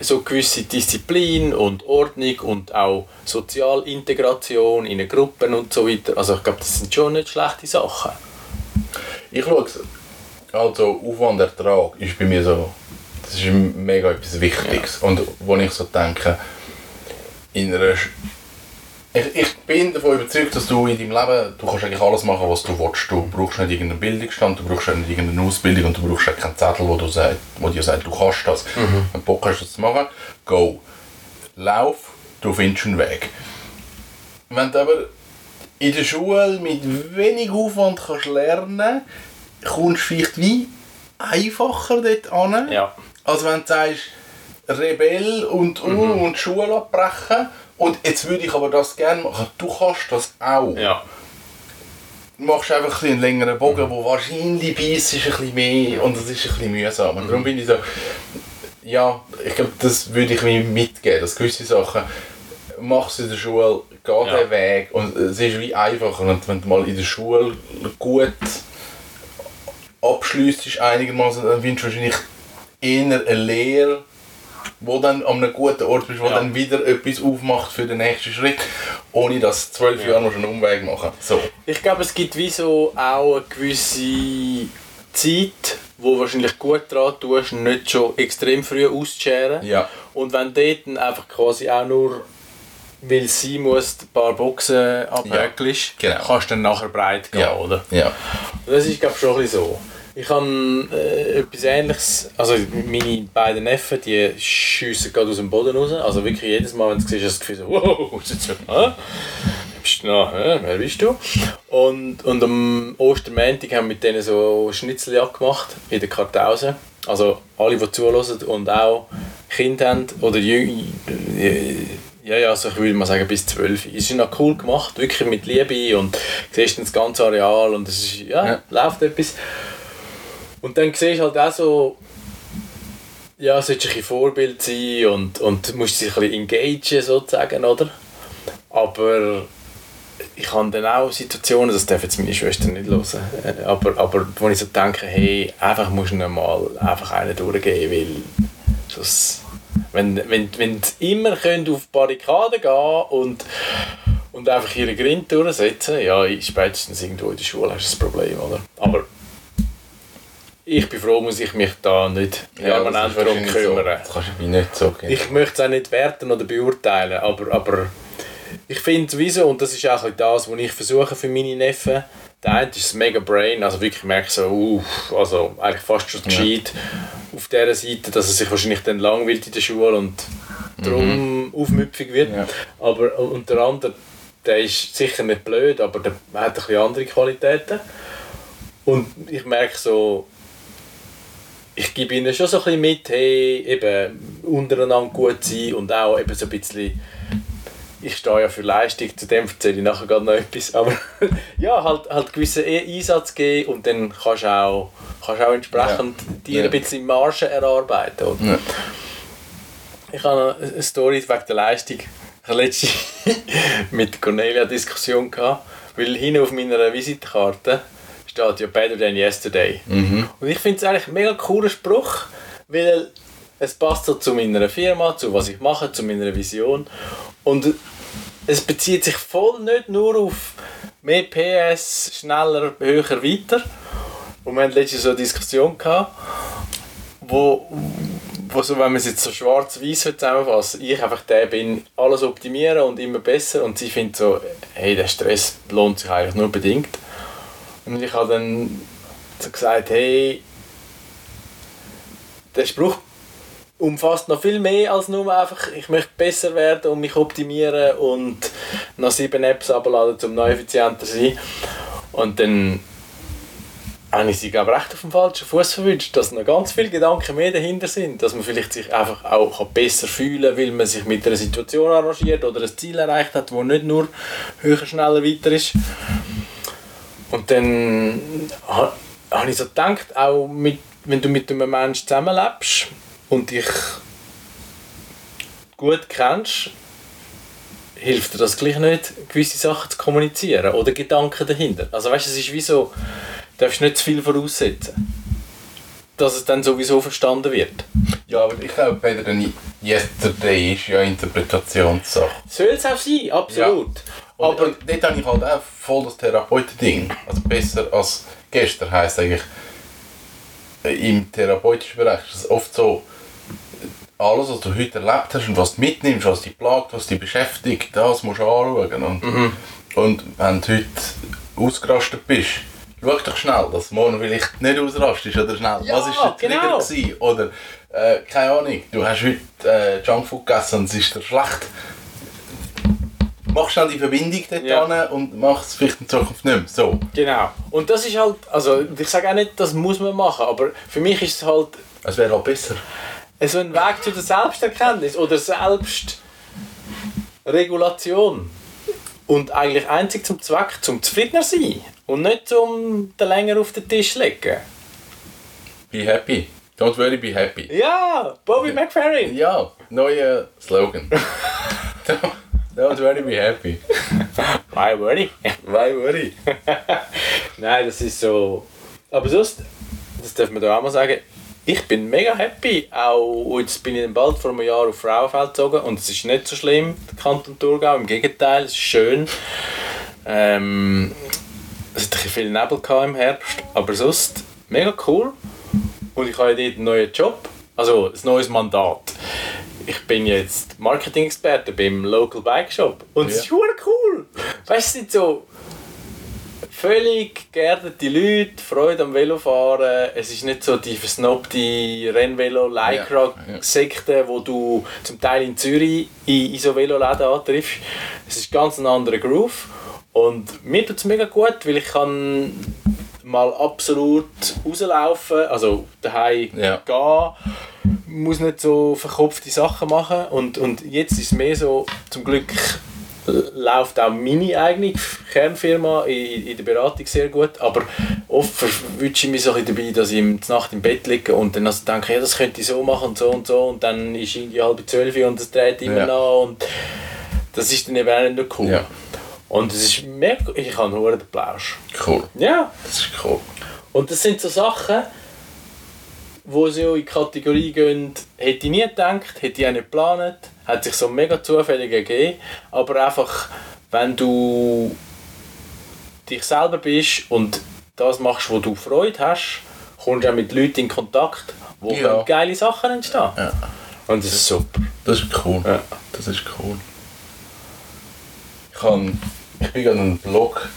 so gewisse Disziplin und Ordnung und auch Sozialintegration in den Gruppen und so weiter. Also ich glaube, das sind schon nicht schlechte Sachen. Ich schaue es, also Aufwand, Ertrag ist bei mir so, das ist mega etwas Wichtiges. Und wo ich so denke, in einer, ich, ich bin davon überzeugt, dass du in deinem Leben, du kannst eigentlich alles machen, was du willst. Du brauchst nicht irgendeinen Bildungsstand, du brauchst nicht irgendeine Ausbildung und du brauchst auch keinen Zettel, wo, du sagt, wo dir sagt, du kannst das. Mhm. Wenn du Bock hast, das zu machen, go. Lauf, du findest einen Weg. Wenn du aber in der Schule mit wenig Aufwand kannst lernen kommst du vielleicht wie einfacher dort an. Ja. Als wenn du sagst, Rebell und, uh, Mhm. und Schule abbrechen. Und jetzt würde ich aber das gerne machen. Du kannst das auch. Ja. Du machst einfach ein einen längeren Bogen, Mhm. wo wahrscheinlich beißt ist ein bisschen mehr und es ist ein bisschen mühsam. Und darum bin ich so, ja, ich glaube, das würde ich mir mitgeben, dass gewisse Sachen machst du in der Schule, geh Ja. den Weg und es ist wie einfacher. Und wenn du mal in der Schule gut abschliessest einigermaßen, dann findest du wahrscheinlich eher eine Lehre, wo dann an einem guten Ort bist, wo Ja. dann wieder etwas aufmacht für den nächsten Schritt, ohne dass zwölf Jahre musst einen Umweg machen So. Ich glaube, es gibt wie so auch eine gewisse Zeit, wo wahrscheinlich gut daran tust, nicht schon extrem früh auszuscheren. Ja. Und wenn dort dann einfach quasi auch nur, weil sie muss, ein paar Boxen abhäkelst, genau. kannst du dann nachher breit gehen, Ja. oder? Ja. Das ist glaube ich schon ein bisschen so. Ich habe äh, etwas ähnliches, also meine beiden Neffen, die schiessen gerade aus dem Boden raus. Also wirklich jedes Mal, wenn du sie siehst, hast du das Gefühl so, wow, so, hä? Bist du noch, hä? wer bist du? Und, und am Ostermäntig haben wir mit denen so Schnitzeljagd gemacht, in der Kartause. Also alle, die zuhören und auch Kinder haben, oder jüng, ja, ja, also ich würde mal sagen bis 12. Es ist noch cool gemacht, wirklich mit Liebe und du siehst dann das ganze Areal und es ist, ja, Ja. läuft etwas. Und dann siehst du halt auch so, ja, solltest ein Vorbild sein und, und musst dich ein bisschen engagen sozusagen, oder? Aber ich habe dann auch Situationen, das darf jetzt meine Schwester nicht hören, äh, aber, aber wo ich so denke, hey, einfach musst du mal einfach einen durchgeben, weil sonst, wenn, wenn, wenn sie immer können auf die Barrikaden gehen und, und einfach ihre Grind durchsetzen, ja, spätestens irgendwo in der Schule hast du das Problem, oder? Aber ich bin froh, muss ich mich da nicht permanent ist darum kümmern. So. Das kannst du wie nicht so genau. Ich möchte es auch nicht werten oder beurteilen, aber, aber ich finde sowieso, und das ist auch das, was ich versuche für meine Neffen, der eine ist das Mega Brain, also wirklich merke so, uff, also eigentlich fast schon gescheit auf dieser Seite, dass er sich wahrscheinlich dann langweilt in der Schule und darum aufmüpfig wird. Ja. Aber und der andere, der ist sicher nicht blöd, aber der hat ein bisschen andere Qualitäten. Und ich merke so, ich gebe ihnen schon so ein bisschen mit, hey, eben untereinander gut sein und auch eben so ein bisschen, ich stehe ja für Leistung, zu dem erzähle ich nachher gerade noch etwas, aber ja, halt, halt gewissen E- Einsatz geben und dann kannst du auch, kannst auch entsprechend dir Ja. ein bisschen Marge erarbeiten. Oder? Ja. Ich habe eine Story wegen der Leistung. Ich hatte letztens mit Cornelia eine Diskussion, gehabt, weil hinten auf meiner Visitenkarte steht ja «Better than yesterday». Und ich finde es eigentlich ein mega cooler Spruch, weil es passt so zu meiner Firma, zu was ich mache, zu meiner Vision. Und es bezieht sich voll nicht nur auf mehr PS, schneller, höher, weiter. Und wir hatten letztens so eine Diskussion, gehabt, wo, wo so, wenn man es jetzt so schwarz-weiß zusammenfassen ich einfach der bin, alles optimieren und immer besser und sie findet so, hey, der Stress lohnt sich eigentlich nur bedingt. Und ich habe dann so gesagt, hey, der Spruch umfasst noch viel mehr als nur einfach, ich möchte besser werden und mich optimieren und noch sieben Apps abladen, um noch effizienter zu sein. Und dann habe ich sie glaube recht auf dem falschen Fuß verwünscht, dass noch ganz viele Gedanken mehr dahinter sind, dass man vielleicht sich einfach auch besser fühlen kann, weil man sich mit einer Situation arrangiert oder ein Ziel erreicht hat, wo nicht nur höher, schneller, weiter ist. Und dann ha- habe ich so gedacht, auch mit, wenn du mit einem Menschen zusammenlebst und dich gut kennst, hilft dir das gleich nicht, gewisse Sachen zu kommunizieren oder Gedanken dahinter. Also weißt du, es ist wie so, du darfst nicht zu viel voraussetzen, dass es dann sowieso verstanden wird. Ja, aber ich glaube, than Yesterday ist ja Interpretationssache. Soll es auch sein, absolut. Aber Aber dort habe ich halt auch voll das Therapeuten-Ding. Also besser als gestern heisst eigentlich äh, im therapeutischen Bereich ist es oft so, alles, was du heute erlebt hast und was du mitnimmst, was dich plagt, was dich beschäftigt, das musst du anschauen. Und, Mhm. und wenn du heute ausgerastet bist, schau doch schnell, dass du morgen vielleicht nicht ausrastest oder schnell, Ja, was ist der Trigger genau. gewesen? Oder, äh, keine Ahnung, du hast heute äh, Junkfood gegessen und es ist dir schlecht. Mach schnell die Verbindung dort Ja. und mach es vielleicht in Zukunft nicht mehr. So. Genau. Und das ist halt, also ich sage auch nicht, das muss man machen, aber für mich ist es halt Es wäre halt besser. so ein Weg zu der Selbsterkenntnis oder Selbstregulation. Und eigentlich einzig zum Zweck, zum zufriedener sein und nicht zum den länger auf den Tisch legen. Be happy. Don't worry, be happy. Ja, Bobby McFerrin. Ja, neuer Slogan. Don't worry, be happy. Why worry? Why worry? Nein, das ist so. Aber sonst, das darf man da auch mal sagen, ich bin mega happy. Auch jetzt bin ich bald vor einem Jahr auf Frauenfeld gezogen und es ist nicht so schlimm, der Kanton Thurgau. Im Gegenteil, es ist schön. Ähm, es hat ein viel Nebel im Herbst, aber sonst mega cool. Und ich habe dort einen neuen Job, also ein neues Mandat. Ich bin jetzt Marketing-Experte beim Local Bike Shop und es Ja. ist cool. Weißt du, sind so völlig geerdete Leute, Freude am Velofahren. Es ist nicht so die versnobte rennvelo lycra sekte wo du zum Teil in Zürich in, in so Veloläden antriffst. Es ist ganz ein anderer Groove. Und mir tut es mega gut, weil ich kann mal absolut rauslaufen, also daheim Ja. gehen, muss nicht so verkopfte Sachen machen und, und jetzt ist es mehr so, zum Glück läuft auch meine eigene Kernfirma in, in der Beratung sehr gut, aber oft verwünsche ich mich so ein bisschen dabei, dass ich zur Nacht im Bett liege und dann also denke, ja, das könnte ich so machen und so und so und dann ist irgendwie halb zwölf und es dreht immer Ja. noch und das ist dann eben auch nicht nur cool. Ja. Und es ist mega, ich habe nur den Plausch. Cool. Ja, Das ist cool. und das sind so Sachen, wo sie in die Kategorie gehen, hätte ich nie gedacht, hätte ich auch nicht geplant, hat sich so mega zufällig ergeben, aber einfach, wenn du dich selber bist und das machst, wo du Freude hast, kommst du auch mit Leuten in Kontakt, wo Ja. können geile Sachen entstehen. Ja. Und das ist super. Das ist cool. Ja. Das ist cool. Ich, kann, ich bin gerade einen Blog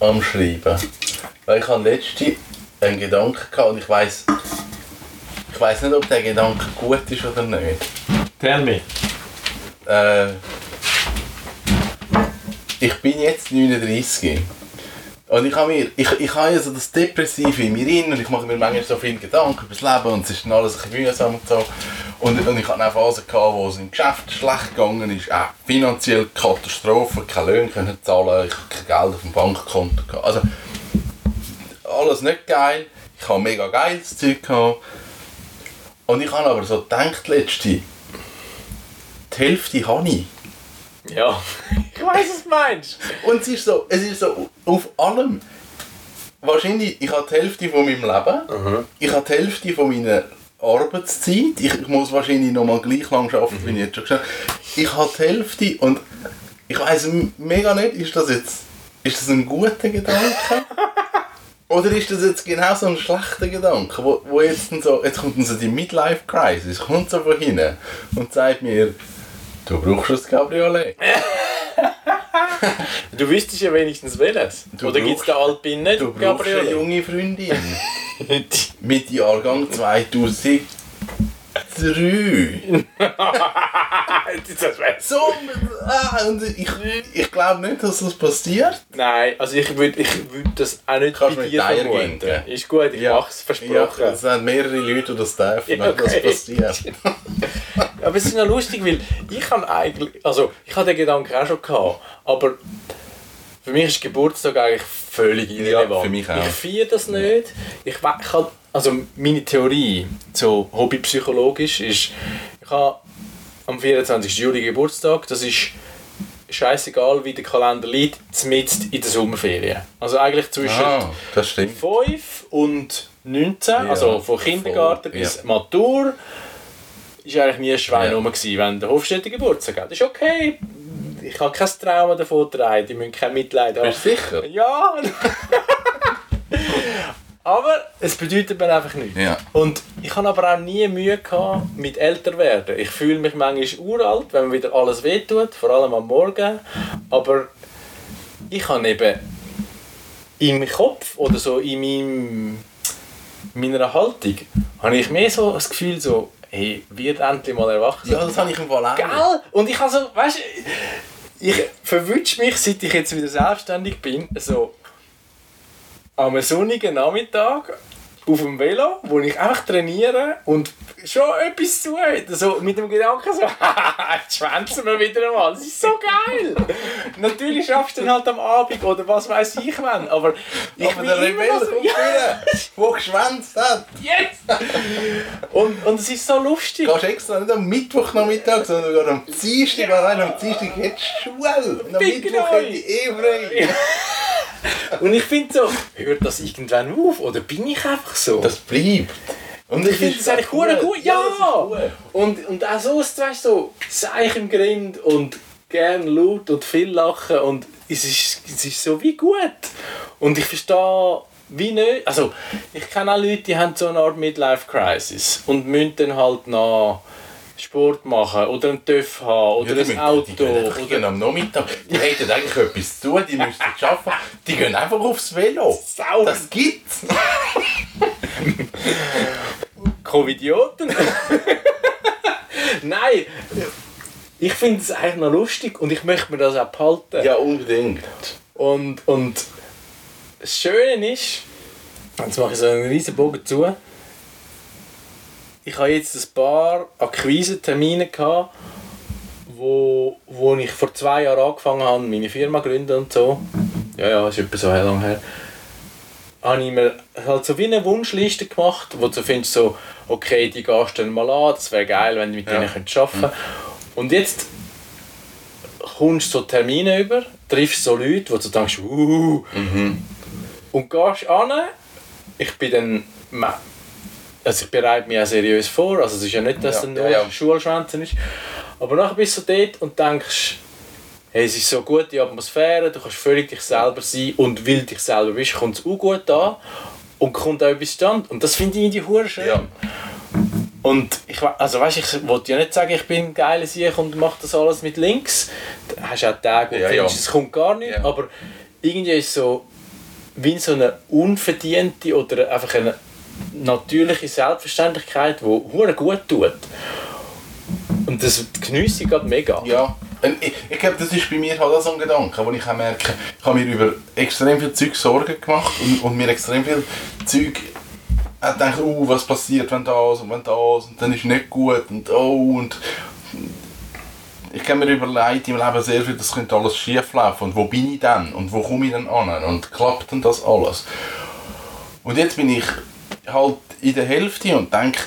am Schreiben. Weil ich habe letzte einen Gedanken gehabt und ich weiß ich weiß nicht, ob der Gedanke gut ist oder nicht. Tell me. Äh, ich bin jetzt 39 und ich habe mir, ich, ich habe ja so das Depressive in mir drin und ich mache mir manchmal so viele Gedanken über das Leben und es ist dann alles ein bisschen mühsam und so. Und, und ich hatte auch Phasen, gehabt, wo es im Geschäft schlecht gegangen ist, auch finanziell Katastrophe, keine Löhne können zahlen, ich habe kein Geld auf dem Bankkonto gehabt. Also, alles nicht geil, ich habe mega geiles Zeug gehabt. Und ich habe aber so gedacht, letzte, die Hälfte habe ich. Ja, ich weiß, was du meinst. Und es ist so, es ist so auf allem. Wahrscheinlich, ich habe die Hälfte von meinem Leben, ich habe die Hälfte von meiner Arbeitszeit, ich, ich muss wahrscheinlich noch mal gleich lang arbeiten, wie ich jetzt schon gesagt habe. Ich habe die Hälfte und ich weiß mega nicht, ist das jetzt ist das ein guter Gedanke? Oder ist das jetzt genau so ein schlechter Gedanke, wo, wo jetzt, so, jetzt kommt dann so die Midlife-Crisis, kommt so von hinten und sagt mir, du brauchst ein Cabriolet. Du wüsstest ja wenigstens welches. Du Oder gibt es den Alpin nicht? Du brauchst eine Gabriele? junge Freundin. Mit Jahrgang 2003. das wär- So, ah, und ich, ich glaube nicht, dass das passiert. Nein, also ich würde ich würd das auch nicht Kannst bei mit dir vermuten. Ist gut, ich mach's, versprochen. Ja, es sind mehrere Leute, die das dürfen, Ja, wenn das okay. passiert. Aber es ist noch lustig, weil ich habe eigentlich, also ich hatte den Gedanken auch schon gehabt, aber für mich ist Geburtstag eigentlich völlig irrelevant. für mich auch. Ich feiere das nicht. Ich, ich habe, also meine Theorie, so hobbypsychologisch, ist, ich habe am 24. Juli Geburtstag, das ist scheißegal, wie der Kalender liegt, mitten in der Sommerferien. Also eigentlich zwischen Ah, das stimmt. 5 und 19, also von voll, Kindergarten bis ja. Matur, ist eigentlich nie ein Schwein Ja. rum gewesen, wenn der Hofstädter Geburtstag hat. Das ist okay. Ich habe kein Trauma davon tragen, die müssen kein Mitleid haben. Bist du sicher? Ja! Aber es bedeutet mir einfach nichts. Ja. Und ich habe aber auch nie Mühe gehabt mit älter werden. Ich fühle mich manchmal uralt, wenn mir wieder alles wehtut, vor allem am Morgen. Aber ich habe eben im Kopf oder so in meinem, meiner Haltung habe ich mehr so das Gefühl so, hey, wird endlich mal erwachsen. Ja, das habe ich im Fall auch. Gell? Und ich habe so, weißt du, ich verwünsche mich, seit ich jetzt wieder selbstständig bin, so am sonnigen Nachmittag auf dem Velo, wo ich einfach trainiere und schon etwas zu habe. So mit dem Gedanken so, jetzt schwänzen wir wieder einmal. Das ist so geil. Natürlich schaffst du dann halt am Abend oder was weiß ich wann, aber ich Aber der bin immer Rebell noch so, ja, der geschwänzt hat. yes! Und, und es ist so lustig. Du gehst extra nicht am Mittwochnachmittag, sondern sogar am Dienstag, weil nein, am Dienstag hättest du Schule. Und am Mittwoch hätte ich eh frei. Und ich finde so, hört das irgendwann auf oder bin ich einfach so? Das bleibt. Und ich finde das eigentlich gut. gut. Ja! gut. Und, und auch so, weißt du, so Seich im Grind und gern laut und viel lachen und es ist, es ist so wie gut. Und ich verstehe wie nicht, also ich kenne auch Leute, die haben so eine Art Midlife-Crisis und müssen dann halt noch Sport machen oder einen TÜV haben oder Ja, ein Auto. Die gehen oder gehen am Nachmittag. Die hätten eigentlich etwas zu tun, die müssten arbeiten. Die gehen einfach aufs Velo. Sau. Das gibt's. Covidioten? Nein, ich finde es eigentlich noch lustig und ich möchte mir das auch behalten. Ja, unbedingt. Und, und das Schöne ist, jetzt mache ich so einen riesen Bogen zu, ich habe jetzt ein paar Akquise-Termine gehabt, wo, wo ich vor zwei Jahren angefangen habe, meine Firma zu gründen und so. Ja, ja, ist etwa so lange her. Habe ich mir halt so wie eine Wunschliste gemacht, wo du findest so, okay, die gehst du dann mal an, das wäre geil, wenn du mit Ja. denen könntest arbeiten könntest. Und jetzt kommst du so Termine über, triffst so Leute, wo du denkst, uh, und gehst an. Ich bin dann, also ich bereite mich auch seriös vor, also es ist ja nicht, dass Ja, es nur ja, ja. Schulschwänzen ist. Aber nachher bist du dort und denkst, hey, es ist so eine gute Atmosphäre, du kannst völlig dich selber sein und weil dich selber bist, kommt es auch gut an und kommt auch etwas stand. Und das finde ich irgendwie hure schön. Ja. Und ich, also weißt, ich wollte ja nicht sagen, ich bin ein geiler Sieg und mache das alles mit links. Da hast du auch Tage, wo Ja, du findest, es kommt gar nicht. Aber irgendwie ist es so wie so eine unverdiente oder einfach eine natürliche Selbstverständlichkeit, die hure gut tut. Und das geniesse ich gerade mega. Ja. Ich, ich glaube, das ist bei mir halt auch so ein Gedanke, wo ich auch merke, ich habe mir über extrem viel Zeug Sorgen gemacht und, und mir extrem viel Zeug gedacht, oh, was passiert, wenn das und wenn das und dann ist nicht gut und oh und ich habe mir überlegt im Leben sehr viel, das könnte alles schief laufen und wo bin ich dann und wo komme ich dann an und klappt denn das alles? Und jetzt bin ich halt in der Hälfte und denke,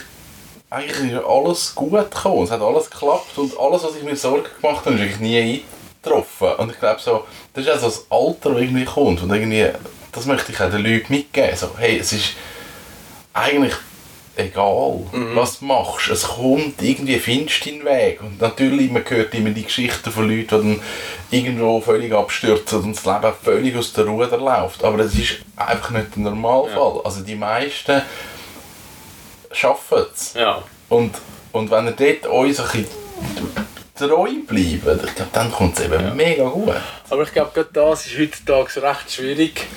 eigentlich ist alles gut gekommen. Es hat alles geklappt und alles, was ich mir Sorgen gemacht habe, ist eigentlich nie eingetroffen. Und ich glaube so, das ist auch so das Alter, das irgendwie kommt. Und irgendwie, das möchte ich auch den Leuten mitgeben. So, hey, es ist eigentlich egal, was du machst. Es kommt, irgendwie findest du deinen Weg. Und natürlich, man hört immer die Geschichten von Leuten, die dann irgendwo völlig abstürzen und das Leben völlig aus der Ruder läuft. Aber das ist einfach nicht der Normalfall. Also die meisten schaffen es. Ja. Und, und wenn ihr dort euch so ein bisschen treu bleibt, ich glaube, dann kommt es eben mega gut. Aber ich glaube, gerade das ist heutzutage recht schwierig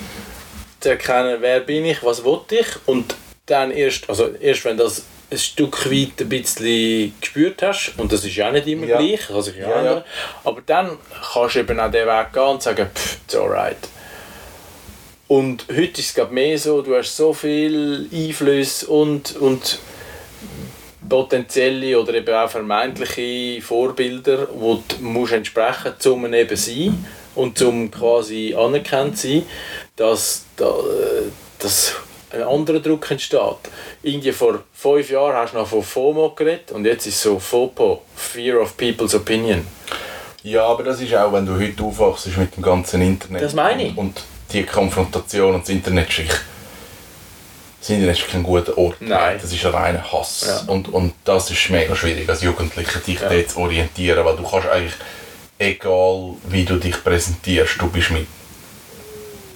zu erkennen, wer bin ich, was will ich und dann erst, also erst wenn das ein Stück weit ein bisschen gespürt hast, und das ist ja auch nicht immer Ja. gleich, kann sich ja, Ja, ändern, aber dann kannst du eben auch den Weg gehen und sagen, pff, it's alright. Und heute ist es glaub, mehr so, du hast so viel Einfluss und, und potenzielle oder eben auch vermeintliche Vorbilder, wo du musst entsprechen zum eben sein und zum quasi anerkannt sein, dass, da, äh, dass ein anderer Druck entsteht. Irgendwie vor fünf Jahren hast du noch von FOMO geredet und jetzt ist es so FOPO, Fear of People's Opinion. Ja, aber das ist auch, wenn du heute aufwachst mit dem ganzen Internet. Das meine ich. Und, und die Konfrontation und das Internet ist wirklich- das Internet ist kein guter Ort. Nein. Das ist ein reiner Hass. Ja. Und, und das ist mega schwierig als Jugendlicher, dich Ja. dort zu orientieren, weil du kannst eigentlich, egal wie du dich präsentierst, du bist mit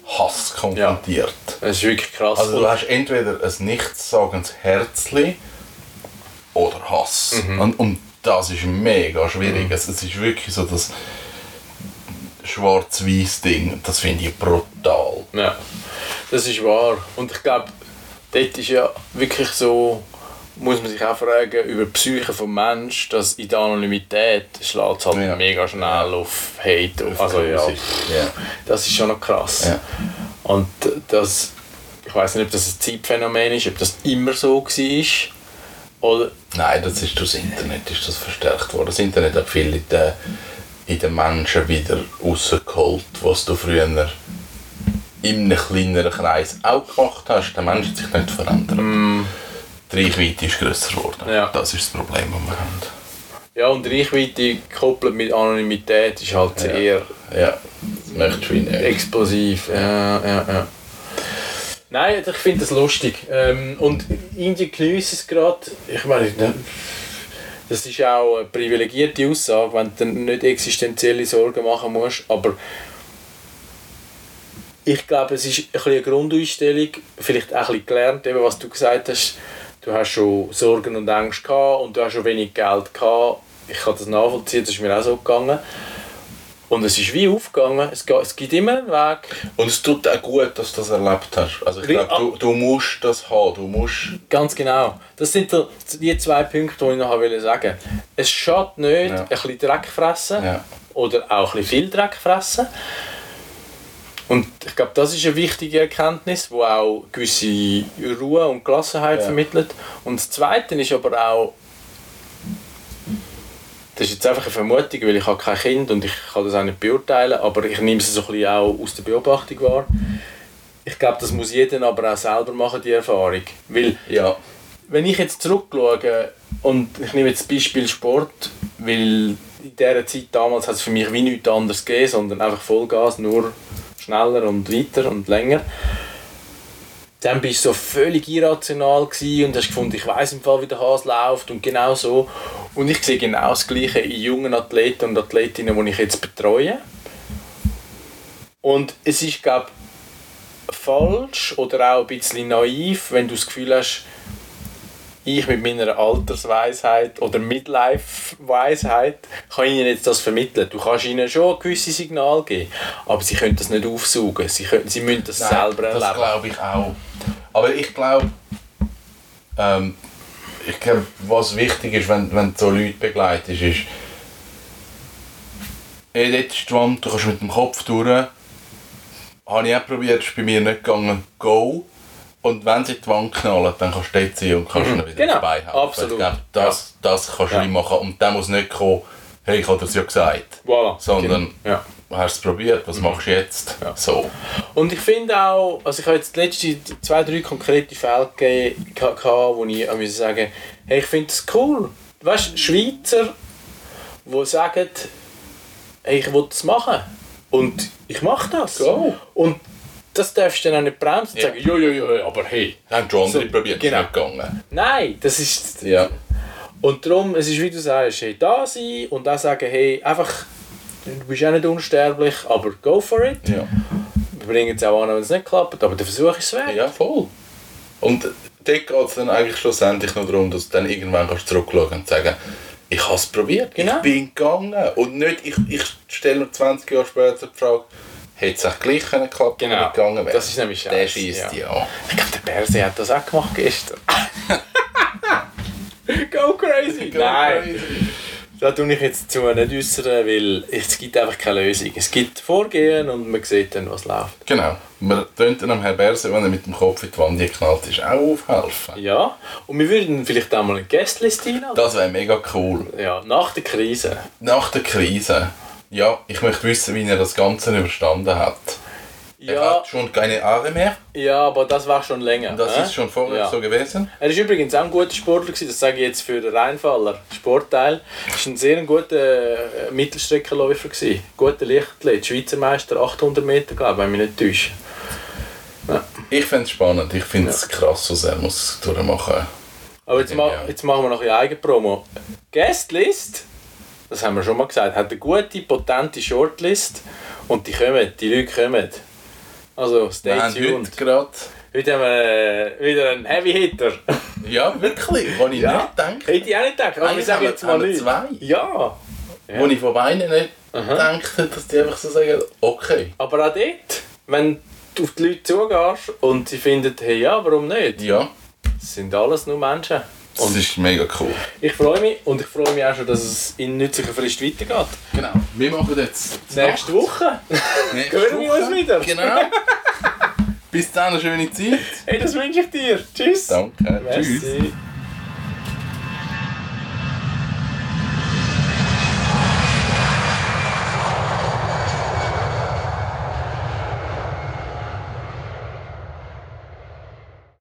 Hass konfrontiert. Das ist wirklich krass. Also du hast entweder ein nichtssagendes Herzli oder Hass. Mhm. Und, und das ist mega schwierig. Es, es ist wirklich so das schwarz-weiß Ding. Das finde ich brutal. Ja, das ist wahr. Und ich glaube, dort ist ja wirklich so, muss man sich auch fragen, über die Psyche des Menschen, dass in der Anonymität schlägt es halt Ja. mega schnell auf Hate. Auf, also ja, Ja. das ist schon noch krass. Ja. Und das, ich weiß nicht, ob das ein Zeitphänomen ist, ob das immer so war. Oder, Nein, das ist durch das Internet ist das verstärkt worden. Das Internet hat viel in den, in den Menschen wieder rausgeholt, was du früher in einem kleineren Kreis auch gemacht hast. Der Mensch hat sich nicht verändert. Die Reichweite ist grösser geworden. Ja. Das ist das Problem, das wir haben. ja, und Reichweite gekoppelt mit Anonymität ist halt sehr Ja, das möchtest du wie nicht. explosiv. Ja, ja, ja. Nein, ich finde das lustig. Ähm, und Indien genießt es gerade. Ich meine, ne, das ist auch eine privilegierte Aussage, wenn du nicht existenzielle Sorgen machen musst. Aber ich glaube, es ist ein eine Grundeinstellung, vielleicht auch ein bisschen gelernt, eben was du gesagt hast. Du hast schon Sorgen und Ängste gehabt und du hast schon wenig Geld gehabt. Ich kann das nachvollziehen, das ist mir auch so gegangen. Und es ist wie aufgegangen. Es, geht, es gibt immer einen Weg. Und es tut auch gut, dass du das erlebt hast. Also ich glaube, du, du musst das haben. Du musst... Ganz genau. Das sind die zwei Punkte, die ich noch wollte sagen Es schadet nicht, Ja. ein bisschen Dreck fressen Ja. oder auch ein bisschen viel Dreck fressen. Und ich glaube, das ist eine wichtige Erkenntnis, die auch gewisse Ruhe und Gelassenheit Ja. vermittelt. Und das Zweite ist aber auch, das ist jetzt einfach eine Vermutung, weil ich habe kein Kind und ich kann das auch nicht beurteilen, aber ich nehme es so ein bisschen auch aus der Beobachtung wahr. Ich glaube, das muss jeder aber auch selber machen, die Erfahrung. Weil Ja. wenn ich jetzt zurückschaue und ich nehme jetzt das Beispiel Sport, weil in dieser Zeit damals hat es für mich wie nichts anderes gegeben, sondern einfach Vollgas, nur schneller und weiter und länger. Dann bist du so völlig irrational gewesen und hast gefunden, ich weiß im Fall, wie der Hase läuft und genau so. Und ich sehe genau das Gleiche in jungen Athleten und Athletinnen, die ich jetzt betreue. Und es ist, glaube falsch oder auch ein bisschen naiv, wenn du das Gefühl hast, ich mit meiner Altersweisheit oder Midlife-Weisheit kann ihnen jetzt das vermitteln. Du kannst ihnen schon gewisse Signale geben, aber sie können das nicht aufsaugen. Sie, können, sie müssen das Nein, selber Das erleben. glaube ich auch. Aber ich glaube, ähm, ich glaube, was wichtig ist, wenn, wenn du so Leute begleitest, ist, hey, dort ist die Wand, du kannst mit dem Kopf durch. Habe ich auch probiert, ist bei mir nicht gegangen, go. Und wenn sie die Wand knallen, dann kannst du dort sein und kannst ihnen wieder Genau, ins Bein helfen. absolut. Ich glaube, das, das kannst du Ja. machen. Und dann muss nicht kommen, hey, ich habe das ja gesagt. Voilà. Sondern, Ja. du hast es probiert, was machst du jetzt? Ja. So. Und ich finde auch, also ich habe jetzt die letzten zwei, drei konkrete Fälle gegeben, wo ich auch sagen hey, ich finde das cool. Weißt du, Schweizer, die sagen, hey, ich will das machen. Und ich mache das. Go. Und das darfst du dann auch nicht bremsen und sagen, ja, ja, ja, aber hey. Haben schon andere So, probiert, genau. ist nicht gegangen. Nein, das ist... Ja. Und darum, es ist wie du sagst, hey, da sein und auch sagen, hey, einfach, du bist auch nicht unsterblich, aber go for it. Ja. Wir bringen es auch an, wenn es nicht klappt, aber der Versuch ist es wert. ja, voll. Und dort geht es dann eigentlich schlussendlich nur darum, dass du dann irgendwann kannst zurückschauen und sagen, ich habe es probiert, Genau. ich bin gegangen. Und nicht, ich, ich stelle mir 20 Jahre später die Frage, hätte es auch gleich können wenn Genau. gegangen wäre. Das ist nämlich Der scheiße, schießt ja. ja. Ich glaube, der Berse hat das auch gemacht gestern. Go crazy! Nein, da tue ich jetzt zu nicht äußern, weil es gibt einfach keine Lösung. Es gibt Vorgehen und man sieht dann, was läuft. Genau. Man könnte am Herrn Berse, wenn er mit dem Kopf in die Wand geknallt ist, auch aufhelfen. Ja, und wir würden vielleicht auch mal eine Guestliste einladen. Das wäre mega cool. Ja, nach der Krise. Nach der Krise, ja, ich möchte wissen, wie er das Ganze überstanden hat. Er Ja, hat schon keine Haare mehr. ja, aber das war schon länger. Das hä? ist schon vorher Ja. so gewesen. Er ist übrigens auch ein guter Sportler, gewesen, das sage ich jetzt für den Rheinfaller. Sportteil. Er war ein sehr guter äh, Mittelstreckenläufer. Gewesen. Guter Lichtathlet, Schweizer Meister, 800 Meter, glaube ich, wenn ich mich nicht täusche. Ich finde es spannend. Ich finde es krass, was er muss durchmachen Aber jetzt, ma jetzt machen wir noch ein Eigenpromo. Guestlist, das haben wir schon mal gesagt, hat eine gute, potente Shortlist und die kommen, die Leute kommen. Also, stay Wir tuned. heute. Heute haben wir äh, wieder einen Heavy Hitter. Ja, wirklich, wo ich Ja. nicht denke. Hätte ich auch nicht gedacht, aber wir Eigentlich sagen haben jetzt wir- mal wir nicht. zwei. Ja. Ja. Wo ich von beiden nicht Aha. denke, dass die einfach so sagen, okay. Aber auch dort, wenn du auf die Leute zugehst und sie finden, hey, ja, warum nicht? Ja, Das sind alles nur Menschen. Das ist mega cool. Ich freue mich und ich freue mich auch schon, dass es in nützlicher Frist weitergeht. Genau, wir machen jetzt Nächste Nacht. Woche. Nächste hören wir uns Woche. wieder. Genau. Bis dann, eine schöne Zeit. Hey, das wünsche ich dir. Tschüss. Danke. Tschüss. Merci.